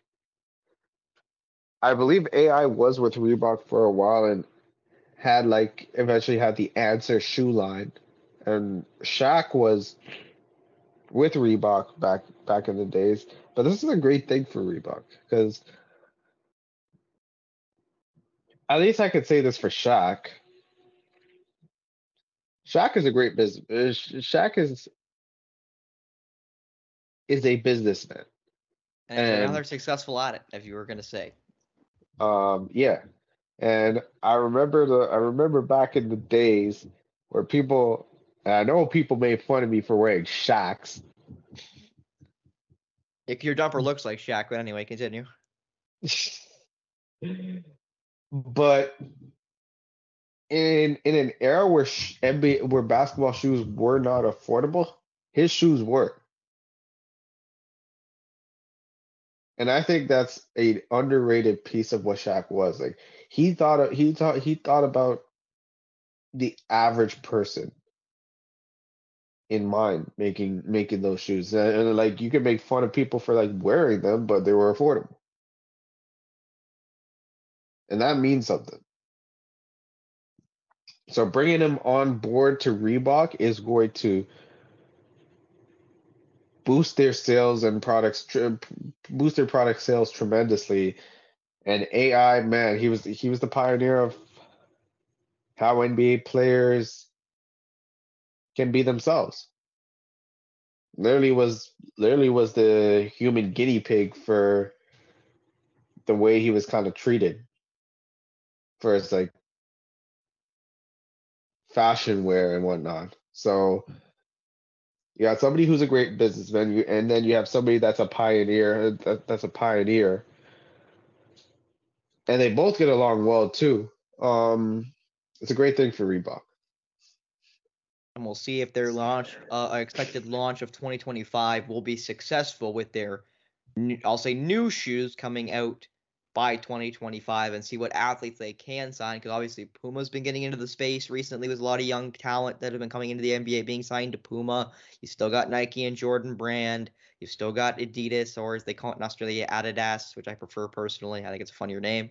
I believe AI was with Reebok for a while and had like eventually had the answer shoe line. And Shaq was with Reebok back back in the days. But this is a great thing for Reebok because at least I could say this for Shaq. Shaq is a great business. Shaq is is a businessman.
And,
And-
they're successful at it, if you were going to say.
Um, yeah. And I remember the I remember back in the days where people and I know people made fun of me for wearing Shaqs.
If your jumper looks like Shaq, but anyway, continue.
but in in an era where sh- NBA where basketball shoes were not affordable, his shoes were. And I think that's a underrated piece of what Shaq was. Like he thought he thought he thought about the average person in mind making making those shoes. And, and like you can make fun of people for like wearing them, but they were affordable. And that means something. So bringing him on board to Reebok is going to boost their sales and products, boost their product sales tremendously. And AI, man, he was he was the pioneer of how NBA players can be themselves. Literally was literally was the human guinea pig for the way he was kind of treated for his like fashion wear and whatnot. So you got somebody who's a great businessman, and then you have somebody that's a pioneer. That, that's a pioneer, and they both get along well too. Um, it's a great thing for Reebok.
And we'll see if their launch, uh, expected launch of 2025 will be successful with their, I'll say, new shoes coming out by 2025 and see what athletes they can sign. Because obviously, Puma's been getting into the space recently with a lot of young talent that have been coming into the NBA being signed to Puma. You still got Nike and Jordan Brand. You've still got Adidas, or as they call it in Australia, Adidas, which I prefer personally. I think it's a funnier name.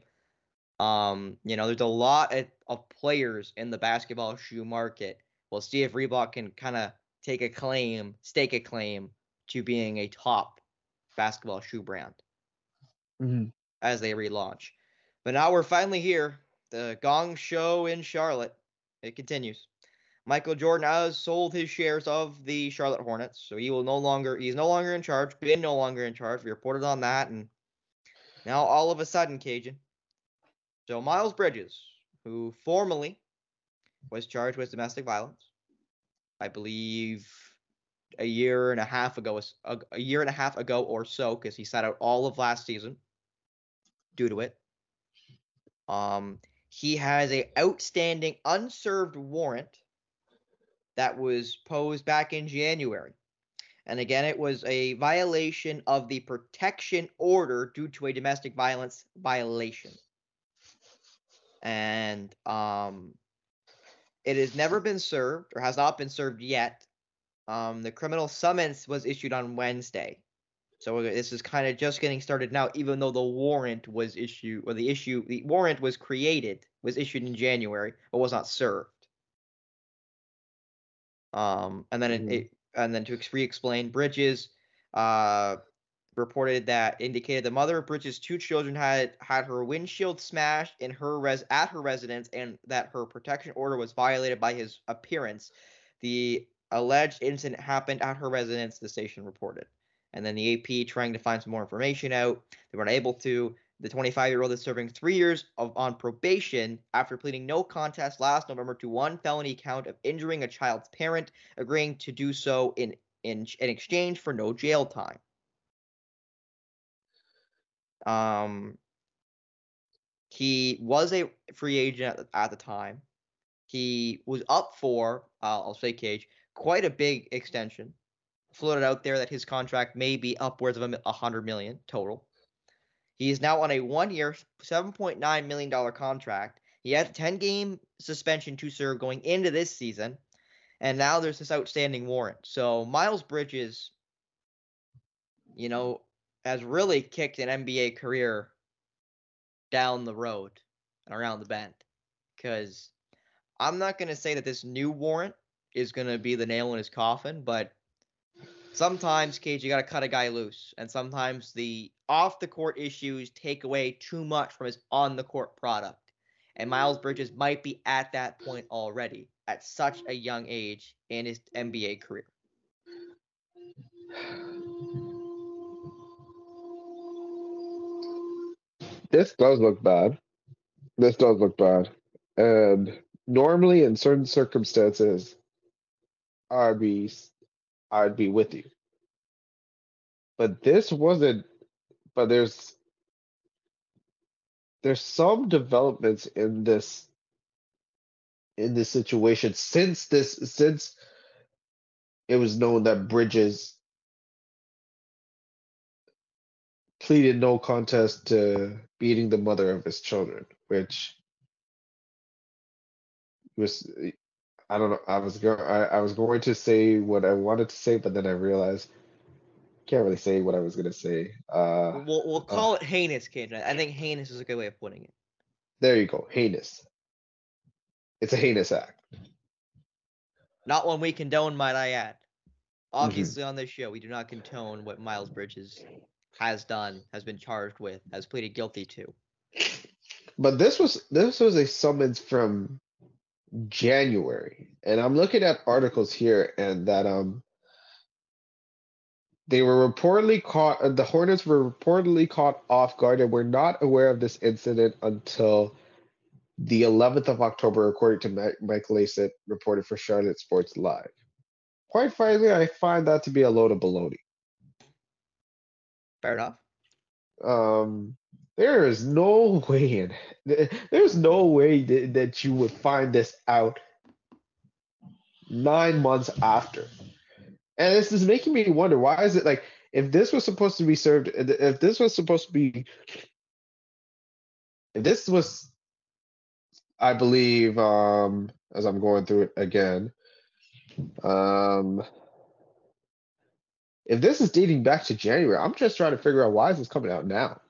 Um, you know, there's a lot of, of players in the basketball shoe market. We'll see if Reebok can kind of take a claim, stake a claim to being a top basketball shoe brand as they relaunch. But now we're finally here. The Gong Show in Charlotte. It continues. Michael Jordan has sold his shares of the Charlotte Hornets, so he will no longer he's no longer in charge, been no longer in charge. We reported on that, and now all of a sudden, Kajan. So Miles Bridges, who formerly was charged with domestic violence, I believe a year and a half ago, a, a year and a half ago or so, because he sat out all of last season due to it. Um, he has a outstanding unserved warrant that was posed back in January. And again, it was a violation of the protection order due to a domestic violence violation. And um, it has never been served or has not been served yet. Um, the criminal summons was issued on Wednesday. So this is kind of just getting started now, even though the warrant was issued, or the issue, the warrant was created, was issued in January, but was not served. Um, and then it,
Mhm.
it and then to re-explain, Bridges uh, reported that indicated the mother of Bridges' two children had had her windshield smashed in her res at her residence, and that her protection order was violated by his appearance. The alleged incident happened at her residence. The station reported. And then the AP trying to find some more information out. They weren't able to. The 25 year old is serving three years of, on probation after pleading no contest last November to one felony count of injuring a child's parent, agreeing to do so in, in, in exchange for no jail time. Um, he was a free agent at the, at the time. He was up for, uh, I'll say Cage, quite a big extension. Floated out there that his contract may be upwards of a, hundred million total. He is now on a one-year, seven point nine million dollar contract. He had a ten-game suspension to serve going into this season, and now there's this outstanding warrant. So Miles Bridges, you know, has really kicked an NBA career down the road and around the bend. Because I'm not going to say that this new warrant is going to be the nail in his coffin, but sometimes, Cage, you got to cut a guy loose. And sometimes the off the court issues take away too much from his on the court product. And Miles Bridges might be at that point already at such a young age in his NBA career.
This does look bad. This does look bad. And normally in certain circumstances, be I'd be with you. But this wasn't but there's there's some developments in this in this situation since this since it was known that Bridges pleaded no contest to beating the mother of his children, which was I don't know. I was go I, I was going to say what I wanted to say, but then I realized can't really say what I was gonna say. Uh,
we'll we'll call uh, it heinous, Cage. I think heinous is a good way of putting it.
There you go, heinous. It's a heinous act.
Not one we condone, might I add. Mm-hmm. Obviously, mm-hmm. on this show, we do not condone what Miles Bridges has done, has been charged with, has pleaded guilty to.
But this was this was a summons from January, and I'm looking at articles here, and that um they were reportedly caught. Uh, the Hornets were reportedly caught off guard and were not aware of this incident until the 11th of October, according to Mike Lacet, reported for Charlotte Sports Live. Quite frankly, I find that to be a load of baloney.
Fair enough.
Um, there is no (laughs) way in there's no way that, that you would find this out nine months after. And this is making me wonder why is it like if this was supposed to be served if this was supposed to be if this was I believe um as I'm going through it again um if this is dating back to January, I'm just trying to figure out why is this coming out now?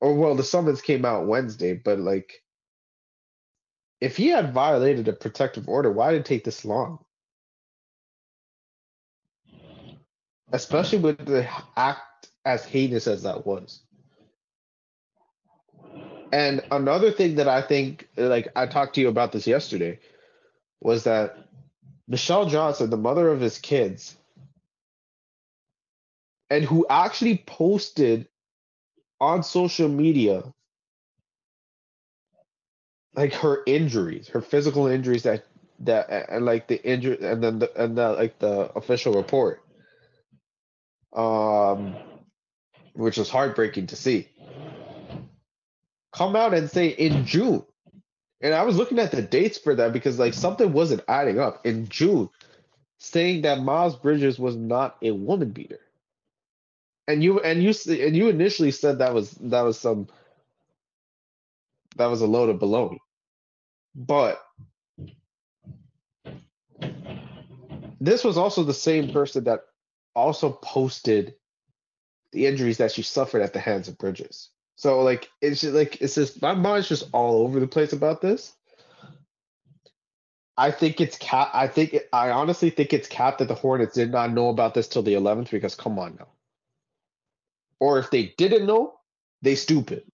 Or well, the summons came out Wednesday, but like if he had violated a protective order, why did it take this long? Especially with the act as heinous as that was. And another thing that I think, like I talked to you about this yesterday, was that Mychelle Johnson, the mother of his kids, and who actually posted on social media like her injuries, her physical injuries that that and like the injury and then the and the like the official report. Um which was heartbreaking to see. Come out and say in June. And I was looking at the dates for that because like something wasn't adding up in June, saying that Miles Bridges was not a woman beater and you and you and you initially said that was that was some that was a load of baloney but this was also the same person that also posted the injuries that she suffered at the hands of Bridges. So like it's just like it's just my mind's just all over the place about this. I think it's cap. I think it, I honestly think it's cap that the Hornets did not know about this till the 11th because come on now or if they didn't know, they stupid.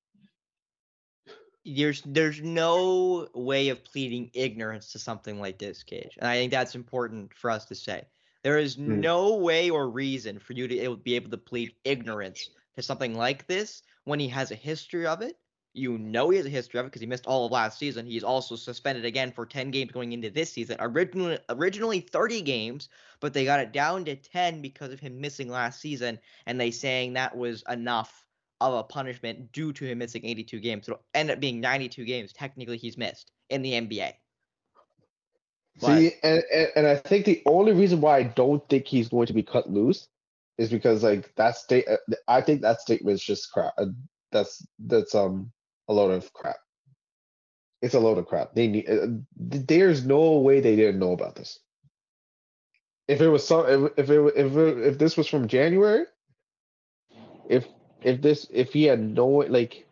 There's there's no way of pleading ignorance to something like this, Cage, and I think that's important for us to say. There is
Hmm.
no way or reason for you to be able to plead ignorance to something like this when he has a history of it. You know he has a history of it because he missed all of last season. He's also suspended again for 10 games going into this season. Originally, originally 30 games, but they got it down to 10 because of him missing last season, and they saying that was enough of a punishment due to him missing 82 games. So it'll end up being 92 games technically he's missed in the NBA. But-
See, and, and and I think the only reason why I don't think he's going to be cut loose is because like that state. uh, I think that statement is just crap. Uh, That's that's um a load of crap. It's a load of crap. They need. Uh, there's no way they didn't know about this. If it was some, if if it, if it, if this was from January, if if this if he had no like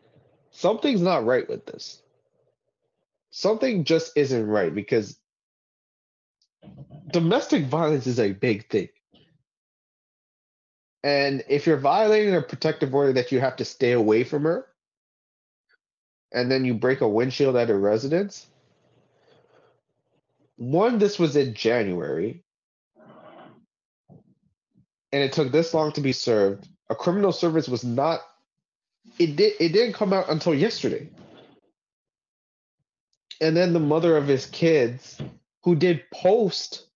something's not right with this. Something just isn't right because domestic violence is a big thing. And if you're violating a protective order that you have to stay away from her, and then you break a windshield at a residence, one, this was in January, and it took this long to be served. A criminal service was not. It did. It didn't come out until yesterday. And then the mother of his kids, who did post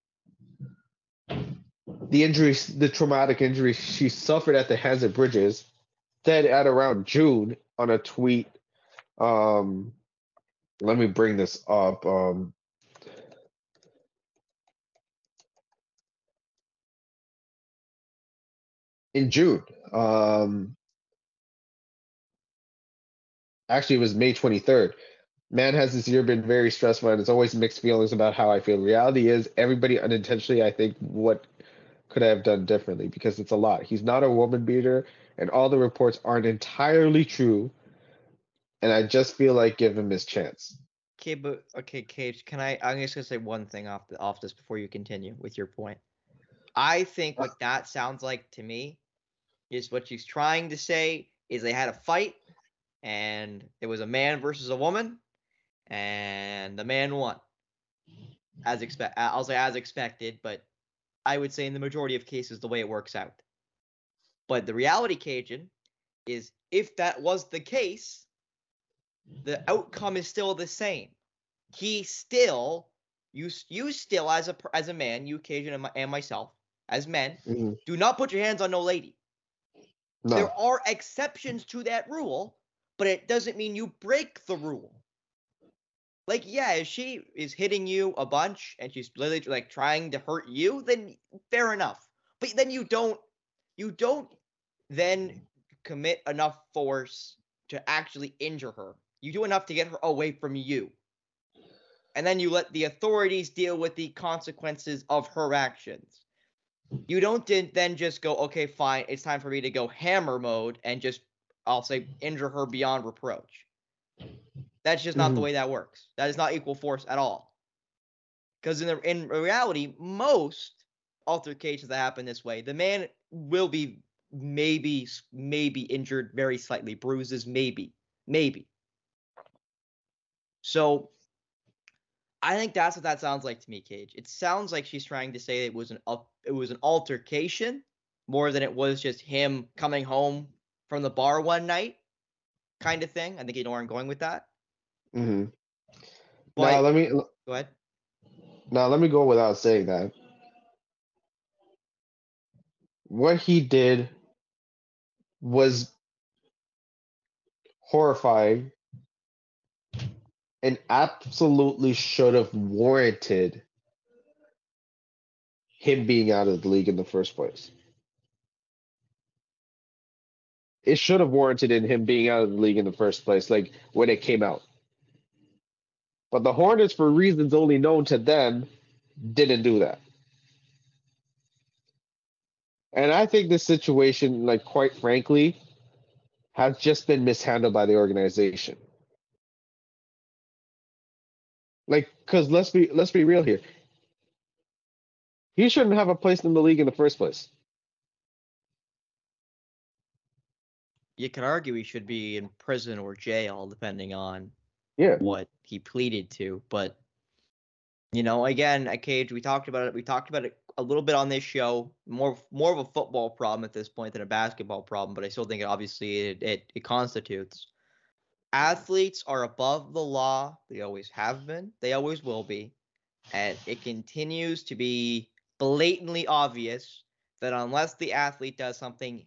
the injuries, the traumatic injuries she suffered at the hands of Bridges, said at around June on a tweet. Um, let me bring this up. Um, in June. Um, actually, it was May 23rd. Man has this year been very stressful, and it's always mixed feelings about how I feel. Reality is, everybody unintentionally, I think, what could I have done differently because it's a lot. He's not a woman beater, and all the reports aren't entirely true. And I just feel like give him his chance.
Okay, but okay, Cage, can I? I'm just gonna say one thing off the off this before you continue with your point. I think uh. what that sounds like to me is what she's trying to say is they had a fight, and it was a man versus a woman, and the man won. As expect, I'll say as expected, but I would say in the majority of cases the way it works out. But the reality, Kajan, is if that was the case, the outcome is still the same. He still, you, you still as a as a man, you Kajan and, my, and myself as men,
Mhm.
do not put your hands on no lady.
No,
There are exceptions to that rule, but it doesn't mean you break the rule. Like, yeah, if she is hitting you a bunch and she's literally like trying to hurt you, then fair enough. But then you don't, you don't then commit enough force to actually injure her. You do enough to get her away from you. And then you let the authorities deal with the consequences of her actions. You don't then- just go, okay, fine, it's time for me to go hammer mode and just, I'll say, injure her beyond reproach. That's just not the
Mhm.
way that works. That is not equal force at all. Because in the, in reality, most altercations that happen this way, the man will be maybe maybe injured very slightly, bruises, maybe, maybe. So I think that's what that sounds like to me, Cage. It sounds like she's trying to say it was an up, it was an altercation more than it was just him coming home from the bar one night, kind of thing. I think you know where I'm going with that.
hmm
But
now let me
go ahead.
now let me go without saying that. What he did was horrifying and absolutely should have warranted him being out of the league in the first place. It should have warranted in him being out of the league in the first place, like when it came out. But the Hornets, for reasons only known to them, didn't do that. And I think this situation, like quite frankly, has just been mishandled by the organization. Like, cause let's be let's be real here. He shouldn't have a place in the league in the first place.
You could argue he should be in prison or jail, depending on
Yeah.
what he pleaded to. But you know, again, at Cage, we talked about it. We talked about it a little bit on this show, more more of a football problem at this point than a basketball problem, but I still think it obviously it, it, it constitutes. Athletes are above the law. They always have been. They always will be. And it continues to be blatantly obvious that unless the athlete does something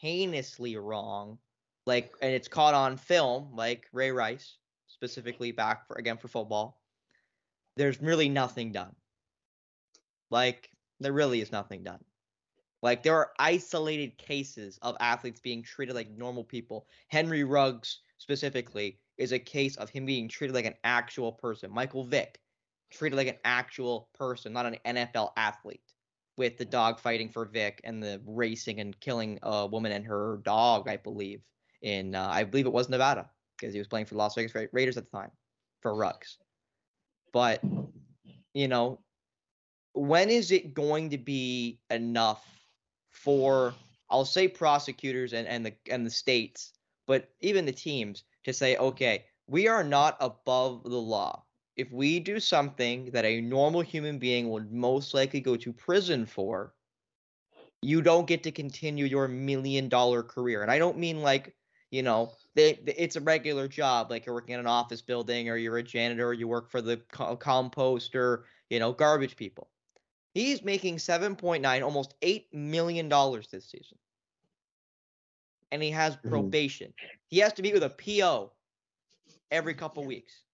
heinously wrong, like and it's caught on film, like Ray Rice, specifically back for again for football, there's really nothing done. Like there really is nothing done. Like there are isolated cases of athletes being treated like normal people. Henry Ruggs specifically is a case of him being treated like an actual person. Michael Vick treated like an actual person, not an NFL athlete. With the dog fighting for Vick and the racing and killing a woman and her dog, I believe in uh, I believe it was Nevada because he was playing for the Las Vegas Ra- Raiders at the time for Ruggs. But you know, when is it going to be enough for I'll say prosecutors and, and the and the states, but even the teams to say, okay, we are not above the law. If we do something that a normal human being would most likely go to prison for, you don't get to continue your million dollar career. And I don't mean like, you know, they, they- it's a regular job, like you're working in an office building or you're a janitor or you work for the co- compost or, you know, garbage people. He's making 7.9, almost 8 million dollars this season. And he has
Mhm.
probation. He has to meet with a PO every couple weeks.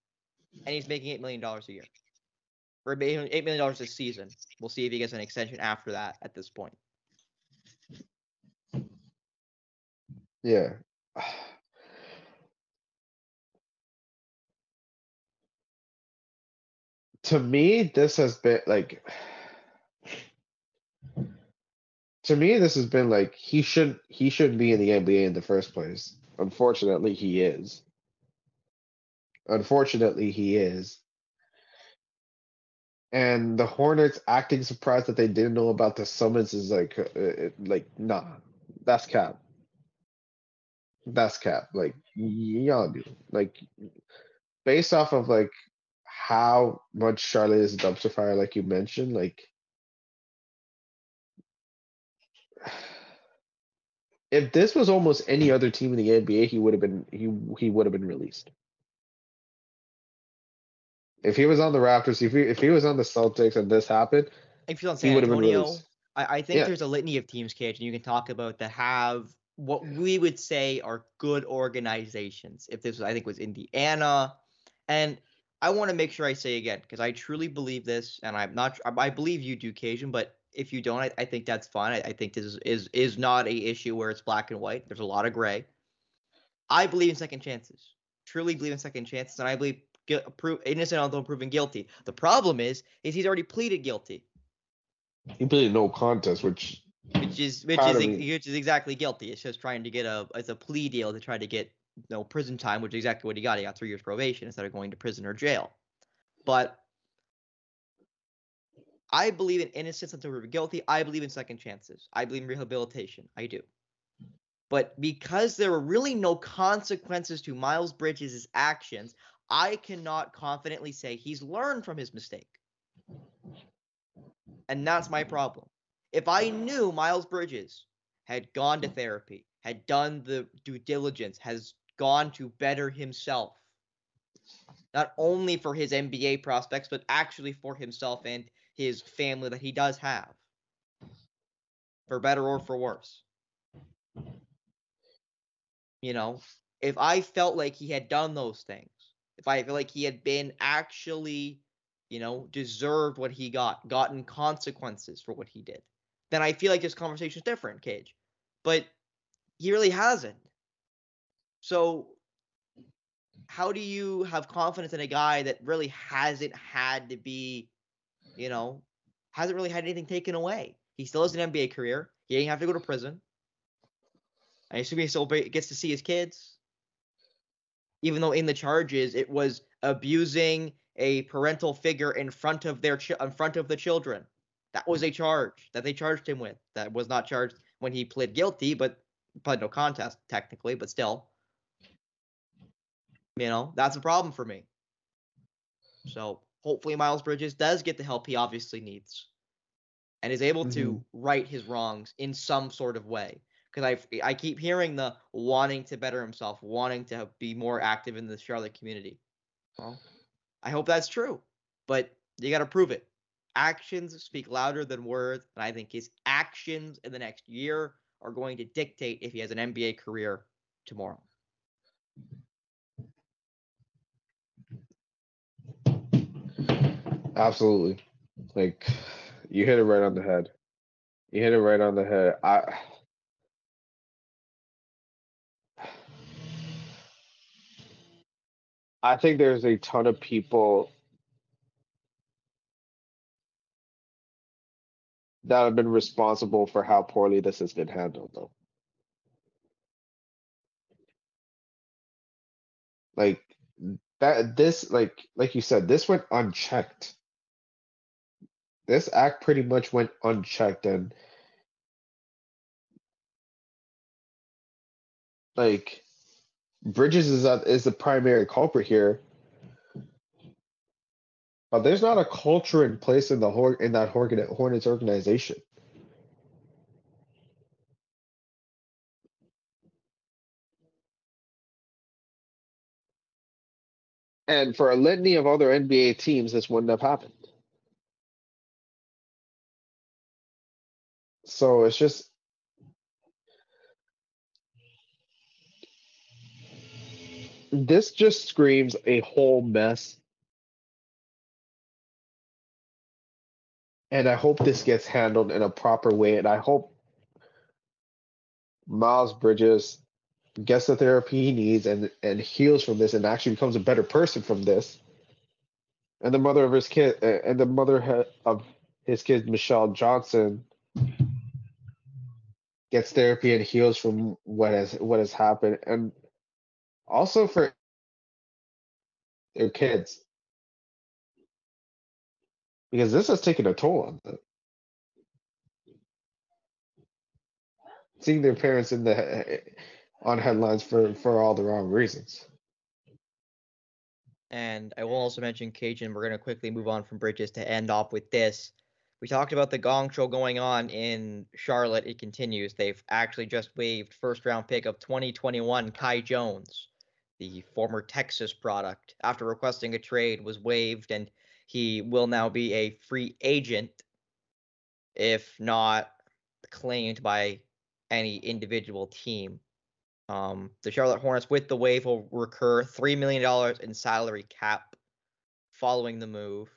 And he's making 8 million dollars a year. Or $8 million this season. We'll see if he gets an extension after that at this point.
Yeah. (sighs) To me, this has been like. To me, this has been like he should he shouldn't be in the NBA in the first place. Unfortunately, he is. Unfortunately, he is. And the Hornets acting surprised that they didn't know about the summons is like, uh, uh, like nah, that's cap. That's cap. Like y'all do. Like based off of like how much Charlotte is a dumpster fire, like you mentioned, like if this was almost any other team in the NBA, he would have been he he would have been released. If he was on the Raptors, if he if he was on the Celtics and this happened,
If you're on
he
San
would have been
Antonio,
released.
I, I think
Yeah.
there's a litany of teams, Cage, and you can talk about that have what we would say are good organizations. If this, was, I think, was Indiana, and I want to make sure I say again because I truly believe this, and I'm not. I I believe you do, Kajan, but if you don't, I, I think that's fine. I, I think this is, is is not a issue where it's black and white. There's a lot of gray. I believe in second chances. Truly believe in second chances, and I believe gu- pro- innocent until proven guilty. The problem is, is he's already pleaded guilty
He pleaded no contest, which
which is which is which is exactly guilty. It's just trying to get a it's a plea deal to try to get you know prison time, which is exactly what he got. He got three years probation instead of going to prison or jail. But I believe in innocence until proven guilty. I believe in second chances. I believe in rehabilitation. I do. But because there were really no consequences to Miles Bridges' actions, I cannot confidently say he's learned from his mistake. And that's my problem. If I knew Miles Bridges had gone to therapy, had done the due diligence, has gone to better himself, not only for his NBA prospects, but actually for himself and his family that he does have, for better or for worse. You know, if I felt like he had done those things, if I feel like he had been actually, you know, deserved what he got, gotten consequences for what he did, then I feel like this conversation is different, Cage. But he really hasn't. So how do you have confidence in a guy that really hasn't had to be, you know, hasn't really had anything taken away? He still has an NBA career. He didn't have to go to prison. I assume he still gets to see his kids. Even though in the charges it was abusing a parental figure in front of their chi- in front of the children. That was a charge that they charged him with. That was not charged when he pled guilty, but pled no contest technically, but still. You know, that's a problem for me. So hopefully Miles Bridges does get the help he obviously needs. and is able to mm-hmm. right his wrongs in some sort of way. Because I I keep hearing the wanting to better himself, wanting to be more active in the Charlotte community. Well, I hope that's true, but you got to prove it. Actions speak louder than words, and I think his actions in the next year are going to dictate if he has an NBA career tomorrow.
Absolutely. Like you hit it right on the head. You hit it right on the head. I I think there's a ton of people that have been responsible for how poorly this has been handled though. Like that this like like you said, this went unchecked. This act pretty much went unchecked and like Bridges is a, is the primary culprit here. But there's not a culture in place in the in that Hornet, Hornets organization. And for a litany of other NBA teams, this wouldn't have happened. So it's just this just screams a whole mess. And I hope this gets handled in a proper way. And I hope Miles Bridges gets the therapy he needs and, and heals from this and actually becomes a better person from this. And the mother of his kid and the mother of his kid, Mychelle Johnson, gets therapy and heals from what has what has happened. And also for their kids. Because this has taken a toll on them. Seeing their parents in the eh, on headlines for for all the wrong reasons.
And I will also mention Kajan. We're going to quickly move on from Bridges to end off with this. We talked about the gong show going on in Charlotte. It continues. They've actually just waived first round pick of 2021 Kai Jones the former Texas product, after requesting a trade, was waived, and he will now be a free agent if not claimed by any individual team. Um, the Charlotte Hornets, with the waive, will recur $3 million in salary cap following the move.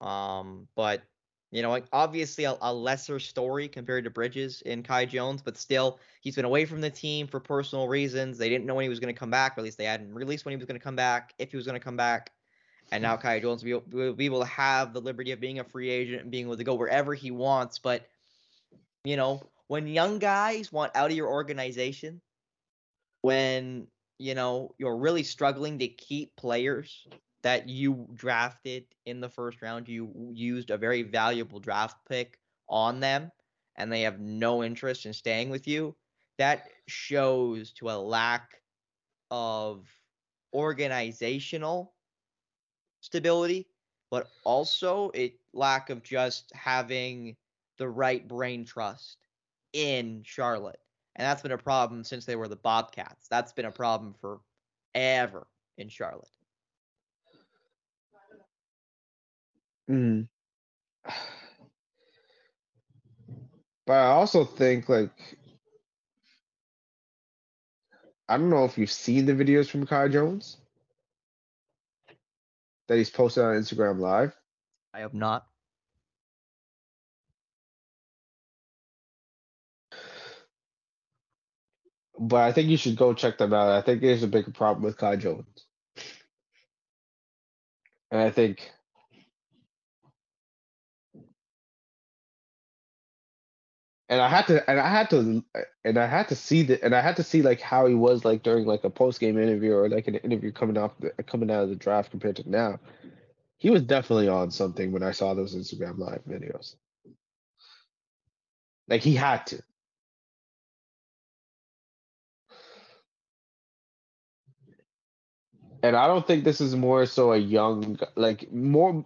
Um, but you know, obviously a, a, lesser story compared to Bridges and Kai Jones, but still, he's been away from the team for personal reasons. They didn't know when he was going to come back, or at least they hadn't released when he was going to come back, if he was going to come back. And now Kai Jones will be, will be able to have the liberty of being a free agent and being able to go wherever he wants. But, you know, when young guys want out of your organization, when, you know, you're really struggling to keep players that you drafted in the first round, you used a very valuable draft pick on them, and they have no interest in staying with you, that shows to a lack of organizational stability, but also a lack of just having the right brain trust in Charlotte. And that's been a problem since they were the Bobcats. That's been a problem forever in Charlotte.
Mm. (sighs) But I also think like I don't know if you've seen the videos from Kai Jones that he's posted on Instagram Live.
I have not.
But I think you should go check them out. I think there's a bigger problem with Kai Jones. And I think and I had to and I had to and I had to see the and I had to see like how he was like during like a post game interview or like an interview coming off the, coming out of the draft compared to now. He was definitely on something when I saw those Instagram live videos. Like he had to. And I don't think this is more so a young like more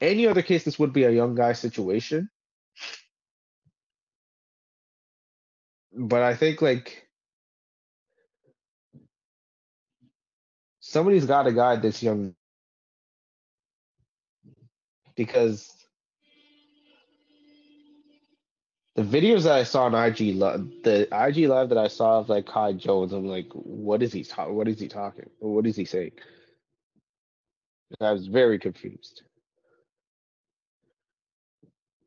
any other case this would be a young guy situation but I think like somebody's got to guide this young because the videos that I saw on IG live, the IG live that I saw of like Kai Jones, I'm like, what is he talking? What is he talking? What is he saying? I was very confused.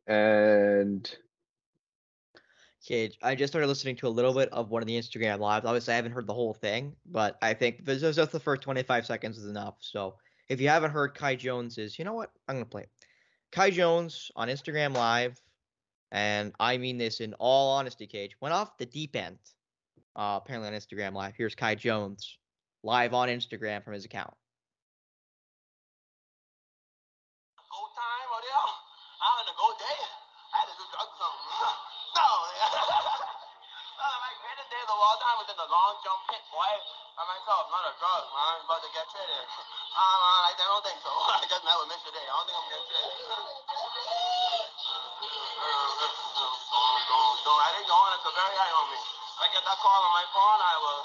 And
Cage, I just started listening to a little bit of one of the Instagram lives. Obviously, I haven't heard the whole thing, but I think this is just the first 25 seconds is enough. So if you haven't heard Kai Jones's, you know what? I'm gonna play it. Kai Jones on Instagram Live, and I mean this in all honesty, Cage, went off the deep end. Uh, apparently on Instagram Live. Here's Kai Jones live on Instagram from his account.
The long jump boy. By myself, not a drug, man. I'm about to get traded. (laughs) Uh, I don't think so. (laughs) I just day. I don't think I'm getting traded. I very high on me. If I get that call on my phone, I will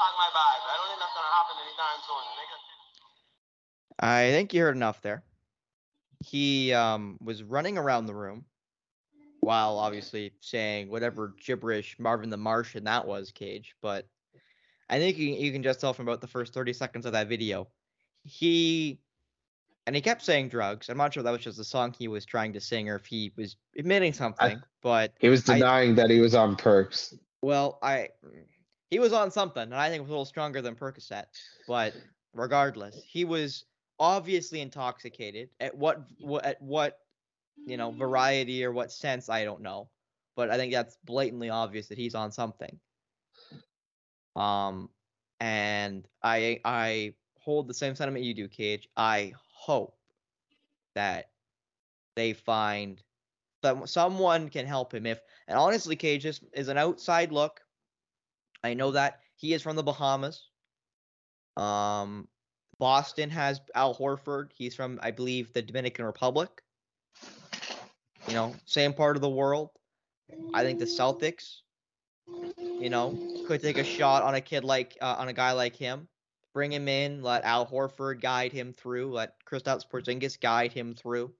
pack my bag. I don't think that's gonna happen anytime soon.
I think you heard enough there. He um, was running around the room while obviously saying whatever gibberish Marvin the Martian that was, Cage. But I think you, you can just tell from about the first 30 seconds of that video. He, and he kept saying drugs. I'm not sure if that was just the song he was trying to sing or if he was admitting something, but
he was
I-
denying that he was on perks.
well, I he was on something, and I think it was a little stronger than Percocet. But regardless, he was obviously intoxicated. At what, what at what you know variety or what sense I don't know, but I think that's blatantly obvious that he's on something. Um, and I I hold the same sentiment you do, Cage. I hope that they find that someone can help him. If and honestly, Cage this is an outside look. I know that he is from the Bahamas. Um, Boston has Al Horford. He's from, I believe, the Dominican Republic. You know, same part of the world. I think the Celtics, you know, could take a shot on a kid like uh, on a guy like him. Bring him in. Let Al Horford guide him through. Let Kristaps Porzingis guide him through.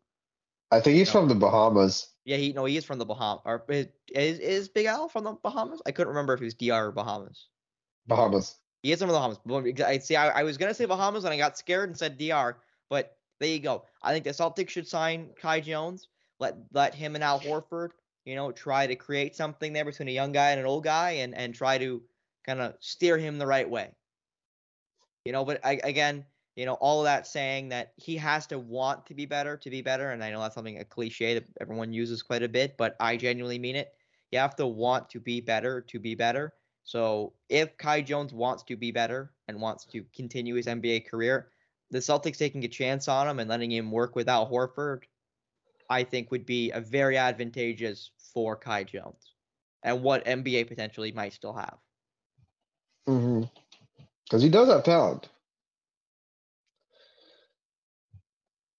I think he's
No.
from the Bahamas.
Yeah, he no, he is from the Bahamas. Or is, is is Big Al from the Bahamas? I couldn't remember if he was DR or Bahamas.
Bahamas.
He is from the Bahamas. I see. I, I was gonna say Bahamas, and I got scared and said DR. But there you go. I think the Celtics should sign Kai Jones. Let let him and Al Horford, you know, try to create something there between a young guy and an old guy, and and try to kind of steer him the right way. You know, but I, again, you know, all of that saying that he has to want to be better to be better, and I know that's something a cliche that everyone uses quite a bit, but I genuinely mean it. You have to want to be better to be better. So if Kai Jones wants to be better and wants to continue his NBA career, the Celtics taking a chance on him and letting him work without Horford, I think would be a very advantageous for Kai Jones and what NBA potentially might still have.
Mm-hmm. Because he does have talent.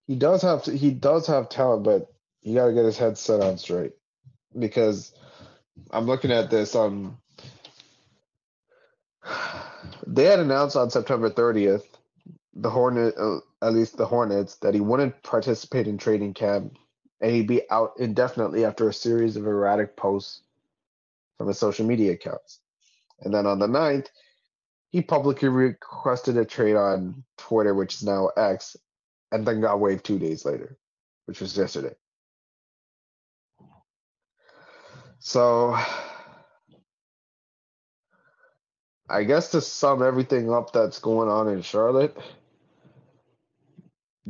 He does have he does have talent, but he got to get his head set on straight. Because I'm looking at this on. (sighs) They had announced on September 30th, the Hornet, uh, at least the Hornets, that he wouldn't participate in training camp, and he'd be out indefinitely after a series of erratic posts from his social media accounts. And then on the 9th, he publicly requested a trade on Twitter, which is now X, and then got waived two days later, which was yesterday. So I guess to sum everything up that's going on in Charlotte,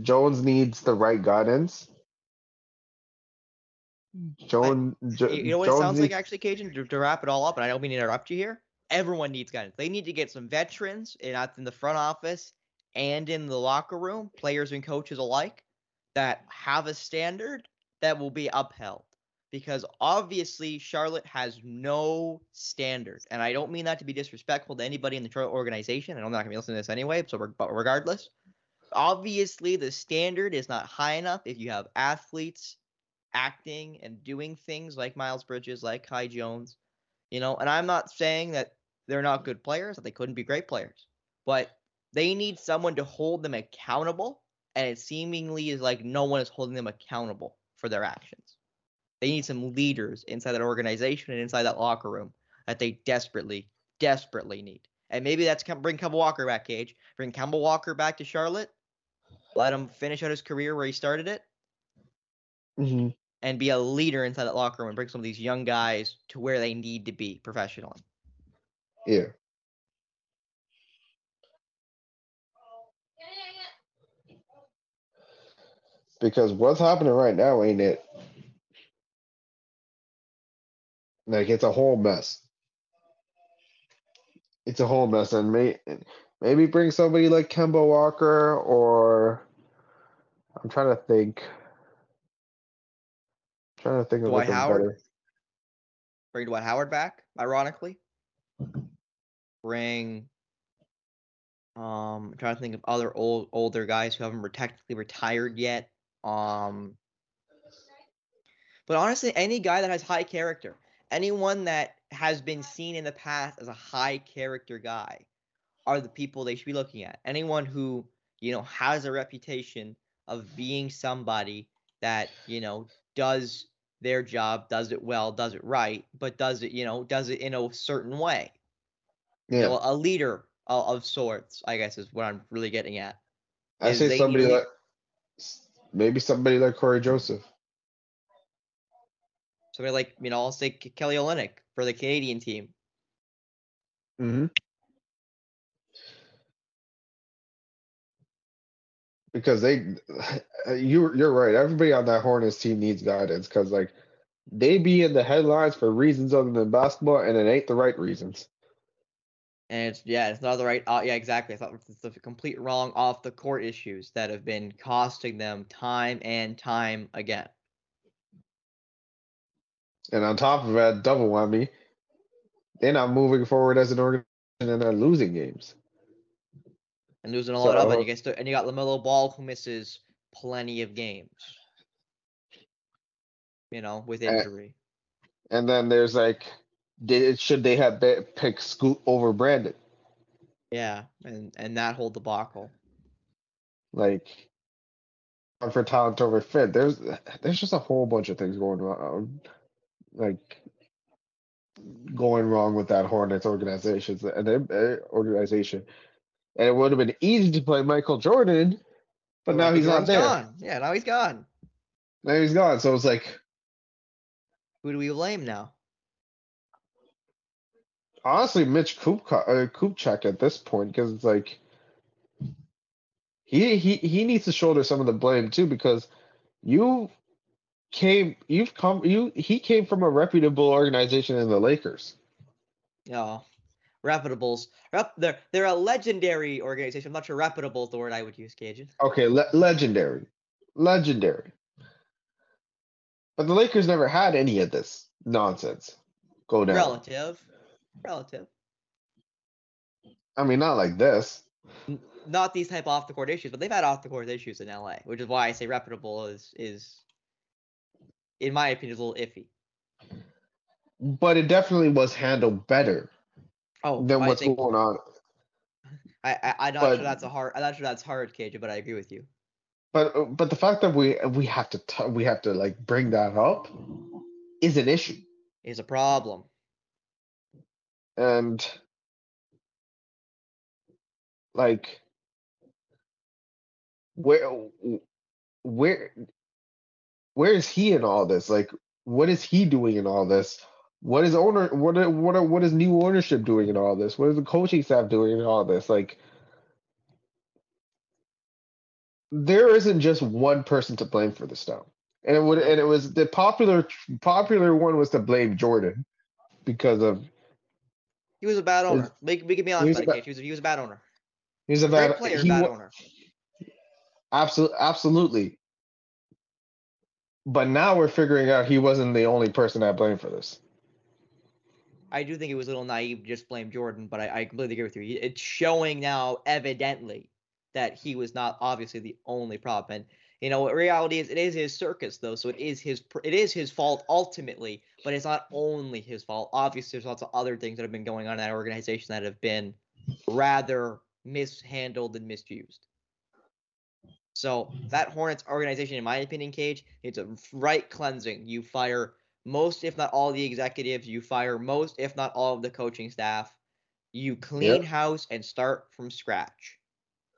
Jones needs the right guidance. Jones, Jo-
You know what
Jones
it sounds like, actually, Kajan? To, to wrap it all up, and I don't mean to interrupt you here. Everyone needs guidance. They need to get some veterans in, in the front office and in the locker room, players and coaches alike, that have a standard that will be upheld. Because obviously, Charlotte has no standard. And I don't mean that to be disrespectful to anybody in the Charlotte organization. And I'm not going to be listening to this anyway, so but regardless, obviously, the standard is not high enough if you have athletes acting and doing things like Miles Bridges, like Kai Jones, You know, and I'm not saying that they're not good players, that they couldn't be great players, but they need someone to hold them accountable, and it seemingly is like no one is holding them accountable for their actions. They need some leaders inside that organization and inside that locker room that they desperately, desperately need. And maybe that's bring Kemba Walker back, Cage. Bring Kemba Walker back to Charlotte. Let him finish out his career where he started it,
hmm
and be a leader inside that locker room and bring some of these young guys to where they need to be professionally.
Yeah. Because what's happening right now ain't it? Like it's a whole mess. It's a whole mess, and may, maybe bring somebody like Kemba Walker, or I'm trying to think. Trying to think of
Dwight Howard?
better.
Bring Dwight Howard back, ironically. Bring um I'm trying to think of other old older guys who haven't technically retired yet. Um but honestly, any guy that has high character, anyone that has been seen in the past as a high character guy are the people they should be looking at. Anyone who, you know, has a reputation of being somebody that, you know, does their job, does it well, does it right, but does it, you know, does it in a certain way. You
Yeah,
know, a leader of, of sorts, I guess is what I'm really getting at.
I
is
say somebody like maybe somebody like Cory Joseph.
Somebody like, you know, I'll say Kelly Olynyk for the Canadian team.
Mm-hmm. Because they, (sighs) you you're right. Everybody on that Hornets team needs guidance because like they be in the headlines for reasons other than basketball, and it ain't the right reasons.
And it's yeah, it's not the right. Uh, yeah, exactly. I thought it's the complete wrong off the court issues that have been costing them time and time again.
And on top of that, double whammy, they're not moving forward as an organization and they're losing games.
And losing a lot of it.
So-
You oh. get and you got LaMelo Ball who misses plenty of games. You know, with injury.
And then there's like, did, should they have be- picked Scoot over Brandon?
yeah, and and that whole debacle.
Like, for talent over fit. There's there's just a whole bunch of things going on, like going wrong with that Hornets organization and their organization. And it would have been easy to play Michael Jordan, but now he's not there.
Gone. Yeah, now he's gone.
Now he's gone. So it's like,
Who do we blame now?
honestly, Mitch Kupka, uh, Kupchak at this point, because it's like he he he needs to shoulder some of the blame too, because you came, you've come, you he came from a reputable organization in the Lakers.
Oh, reputables. Rep, they're they're a legendary organization. I'm not sure reputable is the word I would use, Kajan.
Okay, le- legendary, legendary. But the Lakers never had any of this nonsense go down.
Relative, relative.
I mean, not like this.
N- Not these type of off the court issues, but they've had off the court issues in LA, which is why I say reputable is is, in my opinion, is a little iffy.
But it definitely was handled better
Oh,
than what's
think
going on.
I, I I'm not
but-
sure that's a hard. I'm not sure that's hard, Kajan, but I agree with you.
But uh, but the fact that we we have to t- we have to like bring that up is an issue,
Is a problem.
and like where where where is he in all this? Like, what is he doing in all this? What is owner? What are, what are, what is new ownership doing in all this? What is the coaching staff doing in all this? Like, there isn't just one person to blame for this now. And it would and it was the popular popular one was to blame Jordan because of
He was a bad owner. Make we can be
he
honest
was
about
a
it. He was, he was a bad owner.
he's a
Great
bad
player,
he
bad owner.
Absolutely, absolutely. But now we're figuring out he wasn't the only person at blame for this.
I do think it was a little naive to just blame Jordan, but I, I completely agree with you. It's showing now, evidently, that he was not obviously the only problem. And You know, reality is, it is his circus though, so it is his it is his fault ultimately, but it's not only his fault. Obviously, there's lots of other things that have been going on in that organization that have been rather mishandled and misused. So that Hornets organization, in my opinion, Cage, it's a right cleansing. You fire most, if not all, the executives. You fire most, if not all, of the coaching staff. You clean
Yep.
house and start from scratch,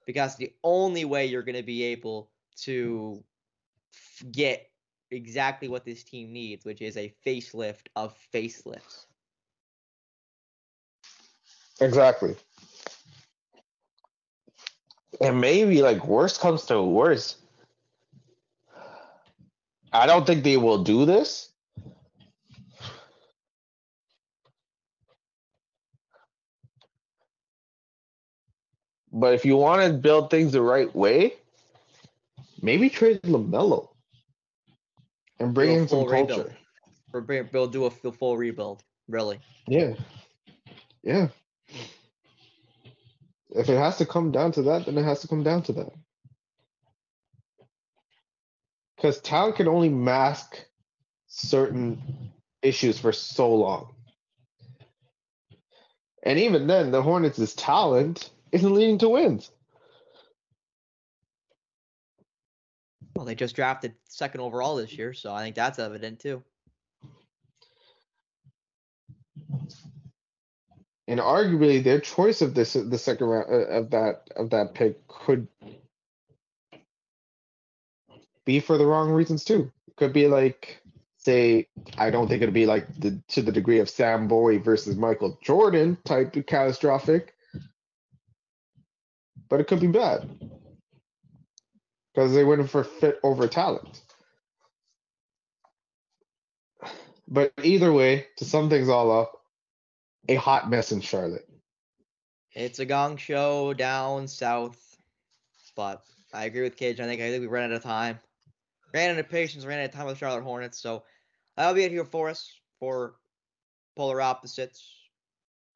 because the only way you're going to be able to f- get exactly what this team needs, which is a facelift of facelifts.
Exactly. And maybe like worst comes to worst. I don't think they will do this. But if you want to build things the right way, maybe trade LaMelo and bring in some
rebuild.
culture.
Or build do a full rebuild, really.
Yeah. Yeah. If it has to come down to that, then it has to come down to that. Because talent can only mask certain issues for so long. And even then, the Hornets' is talent isn't leading to wins.
Well, they just drafted second overall this year, so I think that's evident too.
And arguably, their choice of this the second round uh, of that of that pick could be for the wrong reasons too. Could be like, say, I don't think it'd be like the to the degree of Sam Bowie versus Michael Jordan type of catastrophic, but it could be bad because they went for fit over talent. But either way, to sum things all up, a hot mess in Charlotte.
It's a gong show down south, but I agree with Cage. I think I think we ran out of time, ran out of patience, ran out of time with Charlotte Hornets. So I'll be it here for us for Polar Opposites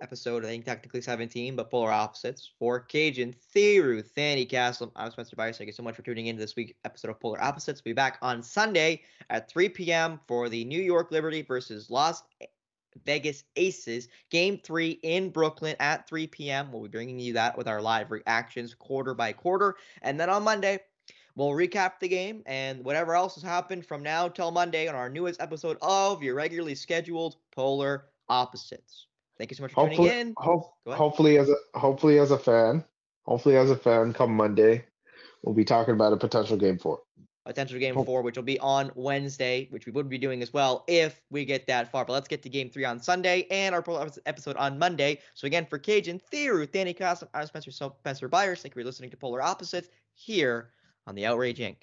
episode. I think technically 17, but Polar Opposites for Kajan Theru, Thanny Castle. I'm Spencer Bias. Thank you so much for tuning in to this week's episode of Polar Opposites. We'll be back on Sunday at 3 p.m. for the New York Liberty versus Las Vegas Aces. Game three in Brooklyn at 3 p.m. We'll be bringing you that with our live reactions quarter by quarter. And then on Monday, we'll recap the game and whatever else has happened from now till Monday on our newest episode of your regularly scheduled Polar Opposites. Thank you so much for
Hopefully,
tuning in. ahead.
hopefully as a hopefully as a fan, hopefully as a fan, come Monday, we'll be talking about a potential game four.
Potential game four, which will be on Wednesday, which we would be doing as well if we get that far. But let's get to game three on Sunday and our episode on Monday. So again, for Kajan Theory, Danny Castle, I'm Spencer Spencer Byers. Thank you for listening to Polar Opposites here on the Outrage Inc.